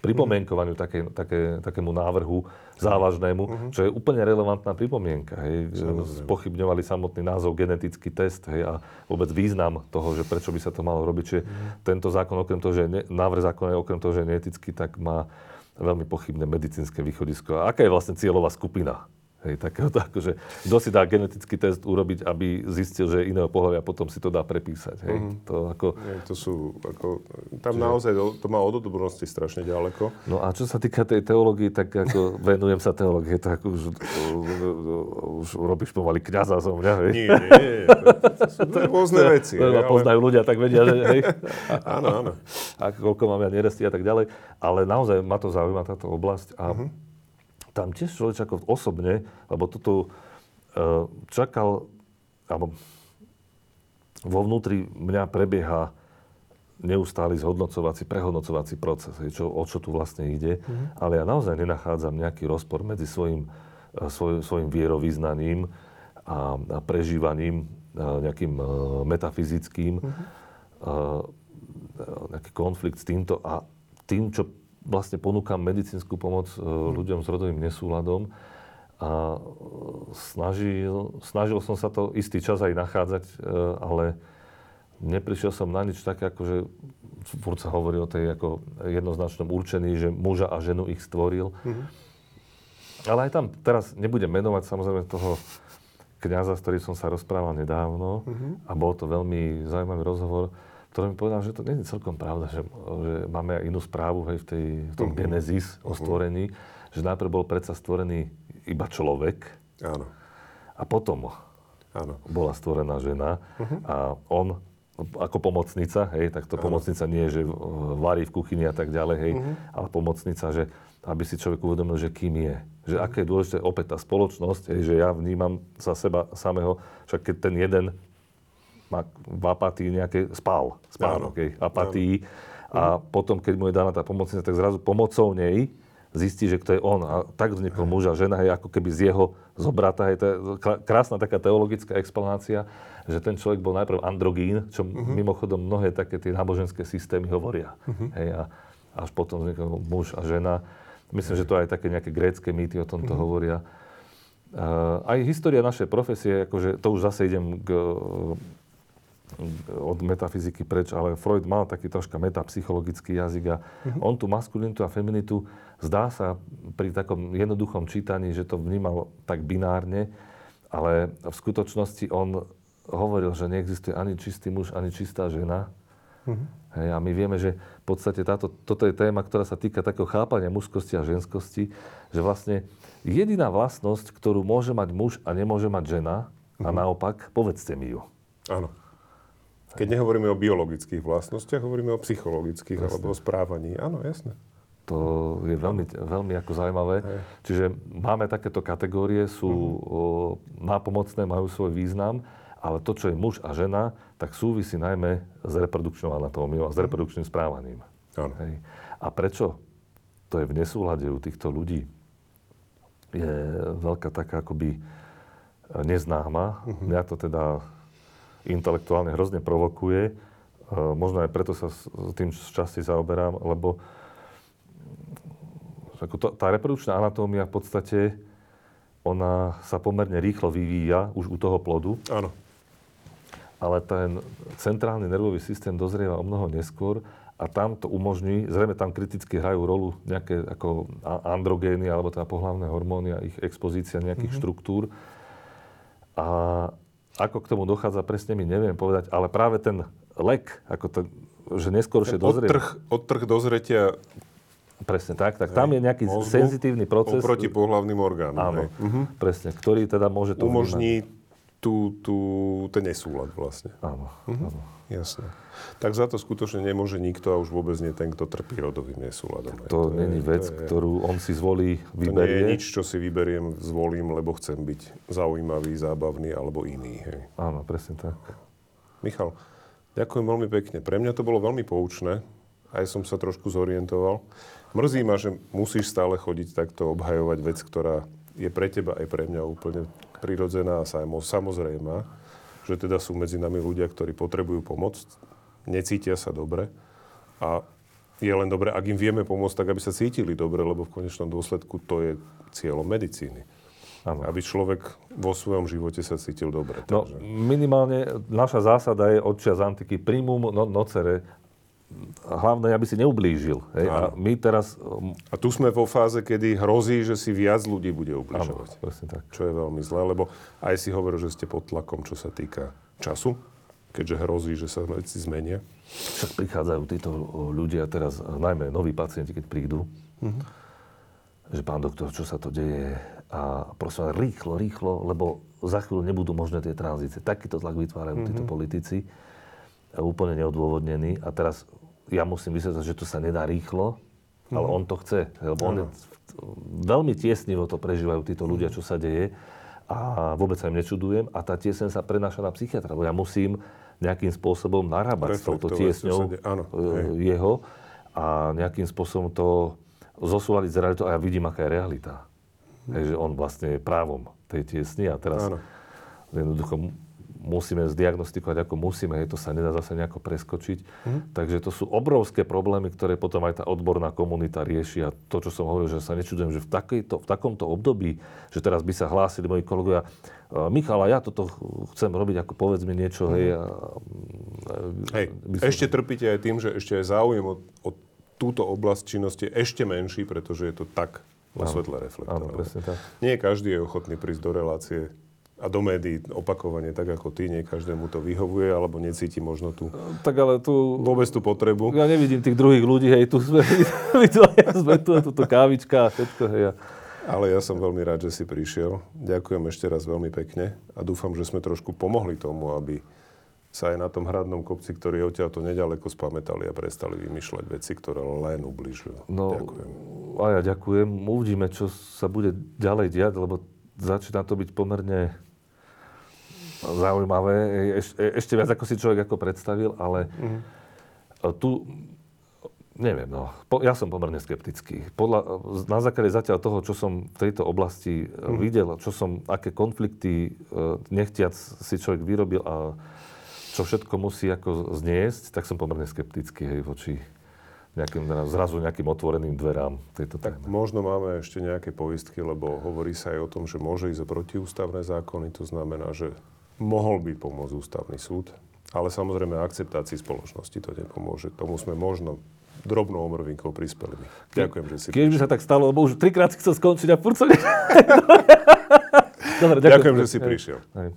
pripomienkovaniu mm-hmm. takej také, takému návrhu závažnému, uh-huh. čo je úplne relevantná pripomienka. Hej. Spochybňovali samotný názov genetický test hej, a vôbec význam toho, že prečo by sa to malo robiť. Čiže uh-huh. tento zákon, okrem toho, že ne, návrh zákona je okrem toho, že je neetický, tak má veľmi pochybné medicínske východisko. A aká je vlastne cieľová skupina Hej, takéhoto akože, kto si dá genetický test urobiť, aby zistil, že je iného pohľavia a potom si to dá prepísať. Hej. Mm. To, ako... Nie, to sú, ako, tam Čiže... naozaj to má od odbornosti strašne ďaleko. No a čo sa týka tej teológie, tak ako [LAUGHS] venujem sa teológie, tak už, už robíš pomaly kniaza zo mňa. Hej. Nie, nie, to, to [LAUGHS] sú rôzne veci. To ale... poznajú ľudia, tak vedia, že hej. [LAUGHS] áno, áno. A koľko mám ja neresti a tak ďalej. Ale naozaj ma to zaujíma táto oblasť a uh-huh tam tiež človek ako osobne, lebo toto uh, čakal, alebo vo vnútri mňa prebieha neustály zhodnocovací, prehodnocovací proces, čo, o čo tu vlastne ide. Mm-hmm. Ale ja naozaj nenachádzam nejaký rozpor medzi svojim, e, svoj, svojim vierovýznaním a, a prežívaním a e, nejakým uh, metafyzickým, mm-hmm. uh, nejaký konflikt s týmto a tým, čo vlastne ponúkam medicínsku pomoc e, ľuďom s rodovým nesúladom a snažil, snažil som sa to istý čas aj nachádzať, e, ale neprišiel som na nič také, ako že furt sa hovorí o tej ako jednoznačnom určení, že muža a ženu ich stvoril. Mm-hmm. Ale aj tam teraz nebudem menovať samozrejme toho kniaza, s ktorým som sa rozprával nedávno mm-hmm. a bol to veľmi zaujímavý rozhovor. Ktorý mi povedal, že to nie je celkom pravda, že, že máme inú správu hej, v, tej, v tom Mhm. Genesis o stvorení, že najprv bol predsa stvorený iba človek Áno, a potom áno. bola stvorená žena Mhm. a on ako pomocnica, hej, tak to pomocnica nie je, že varí v kuchyni a tak ďalej, hej, Mhm. ale pomocnica, že aby si človek uvedomil, že kým je. Že aké je dôležité opäť tá spoločnosť, hej, že ja vnímam za seba samého, však keď ten jeden má v apatii nejaké spál, spánok, Áno. hej, apatii a potom, keď mu je daná tá pomocnica, tak zrazu pomocou nej zistí, že kto je on. A tak vznikol muž a žena, hej, ako keby z jeho zobrata. To je krá- krásna taká teologická explanácia, že ten človek bol najprv androgín, čo mimochodom mnohé také tie náboženské systémy hovoria. Hej, a až potom vznikol muž a žena. Myslím, že to aj také nejaké grécké mýty o tomto hovoria. Uh, aj história našej profesie, akože to už zase idem k, od metafyziky preč, ale Freud mal taký troška metapsychologický jazyk a on tú maskulinitu a feminitu zdá sa pri takom jednoduchom čítaní, že to vnímal tak binárne, ale v skutočnosti on hovoril, že neexistuje ani čistý muž, ani čistá žena. Hej, a my vieme, že v podstate táto, toto je téma, ktorá sa týka takého chápania mužskosti a ženskosti, že vlastne jediná vlastnosť, ktorú môže mať muž a nemôže mať žena, a naopak, povedzte mi ju. Áno. Keď nehovoríme o biologických vlastnostiach, hovoríme o psychologických alebo o správaní. Áno, jasné. To je veľmi, veľmi ako zaujímavé. Hej. Čiže máme takéto kategórie, sú o, nápomocné, majú svoj význam, ale to, čo je muž a žena, tak súvisí najmä s reprodukčnou anatómiou a s reprodukčným správaním. Áno. Hej. A prečo to je v nesúlade u týchto ľudí? Je veľká taká akoby neznáma. Mňa to teda intelektuálne hrozne provokuje. E, Možno aj preto sa s tým časti zaoberám, lebo tá reprodukčná anatómia v podstate ona sa pomerne rýchlo vyvíja už u toho plodu, Áno. ale ten centrálny nervový systém dozrieva o mnoho neskôr a tam to umožní, zrejme tam kriticky hrajú rolu nejaké ako androgény alebo teda pohlavné hormóny a ich expozícia nejakých mm-hmm. štruktúr. A ako k tomu dochádza, presne mi neviem povedať, ale práve ten lek, ako ten, že neskôršie dozrieva... Odtrh, odtrh dozretia Presne tak, tak tam je nejaký mozgu senzitívny proces. oproti pohlavným orgánom. Áno, hej. Mhm. presne, ktorý teda môže to Umožní tú, tú, ten nesúlad vlastne. Áno, Mhm. áno. Jasné. Tak za to skutočne nemôže nikto a už vôbec nie ten, kto trpí rodovým nesúladom. To, je- není vec, to je- ktorú on si zvolí, To nie je vyberie. nič, čo si vyberiem, zvolím, lebo chcem byť zaujímavý, zábavný alebo iný. Hej. Áno, presne tak. Michal, ďakujem veľmi pekne. Pre mňa to bolo veľmi poučné. Aj som sa trošku zorientoval. Mrzí ma, že musíš stále chodiť takto obhajovať vec, ktorá je pre teba aj pre mňa úplne prirodzená a samo- samozrejmá. Že teda sú medzi nami ľudia, ktorí potrebujú pomoc, necítia sa dobre a je len dobre, ak im vieme pomôcť, tak aby sa cítili dobre, lebo v konečnom dôsledku to je cieľom medicíny. Áno. Aby človek vo svojom živote sa cítil dobre. No, Takže... minimálne naša zásada je od čias antiky primum no, nocere. Hlavné, aby si neublížil. Hej? A Áno. my teraz... A tu sme vo fáze, kedy hrozí, že si viac ľudí bude Áno, ubližovať. presne tak. Čo je veľmi zlé, lebo aj si hovoril, že ste pod tlakom, čo sa týka času, keďže hrozí, že sa veci zmenia. Však prichádzajú títo ľudia teraz, najmä noví pacienti, keď prídu, že pán doktor, čo sa to deje? A prosím rýchlo, rýchlo, lebo za chvíľu nebudú možné tie tranzície. Takýto tlak vytvárajú títo politici, úplne neodôvodnený. A teraz ja musím vysvetliť, že to sa nedá rýchlo, ale on to chce. Lebo on je, veľmi tiesnivo to prežívajú títo ľudia, čo sa deje. A vôbec sa im nečudujem. A tá tiesň sa prenáša na psychiatra, lebo ja musím nejakým spôsobom narábať s touto tiesňou. Áno, e, jeho a nejakým spôsobom to zosúľadiť s realitou a ja vidím, aká je realita. Hej, že on vlastne je právom tej tiesny a teraz Áno. jednoducho musíme zdiagnostikovať, ako musíme, hej, to sa nedá zase nejako preskočiť. Mhm. Takže to sú obrovské problémy, ktoré potom aj tá odborná komunita rieši. A to, čo som hovoril, že sa nečudujem, že v, takejto, v takomto období, že teraz by sa hlásili moji kolegovia, "E, Michal, a ja toto ch- chcem robiť, ako povedz mi niečo, hej. A, Mhm. Hej, by som- ešte trpíte aj tým, že ešte aj záujem o, o túto oblasť činnosti je ešte menší, pretože je to tak vo svetle tak. Nie každý je ochotný prísť do relácie a do médií opakovane, tak ako ty, nie každému to vyhovuje, alebo necíti možno tú, Tak ale tu... vôbec tú potrebu. Ja nevidím tých druhých ľudí, hej, tu sme, [LAUGHS] my dvaja sme tu, a tuto kávička a všetko, hej. a- Ale ja som veľmi rád, že si prišiel. Ďakujem ešte raz veľmi pekne a dúfam, že sme trošku pomohli tomu, aby sa aj na tom hradnom kopci, ktorý je odtiaľto nedaleko, spamätali a prestali vymýšľať veci, ktoré len ubližujú. No, Ďakujem. a ja ďakujem. Uvidíme, čo sa bude ďalej diať, lebo začína to byť pomerne zaujímavé. Eš, ešte viac, ako si človek ako predstavil, ale Mhm. tu, neviem, no, po, ja som pomerne skeptický. Podľa, na základe zatiaľ toho, čo som v tejto oblasti mm. videl, čo som, aké konflikty e, nechtiac si človek vyrobil a čo všetko musí ako zniesť, tak som pomerne skeptický hej, voči nejakým, zrazu nejakým otvoreným dverám tejto téme. Možno máme ešte nejaké poistky, lebo hovorí sa aj o tom, že môže ísť o protiústavné zákony, to znamená, že mohol by pomôcť ústavný súd, ale samozrejme akceptácii spoločnosti to nepomôže. Tomu sme možno drobnou omrvinkou prispeli. Ďakujem, že si Keď by sa tak stalo, lebo už trikrát chcel skončiť a furt som... [LAUGHS] [LAUGHS] Dobre, Ďakujem, že si prišiel. Hej.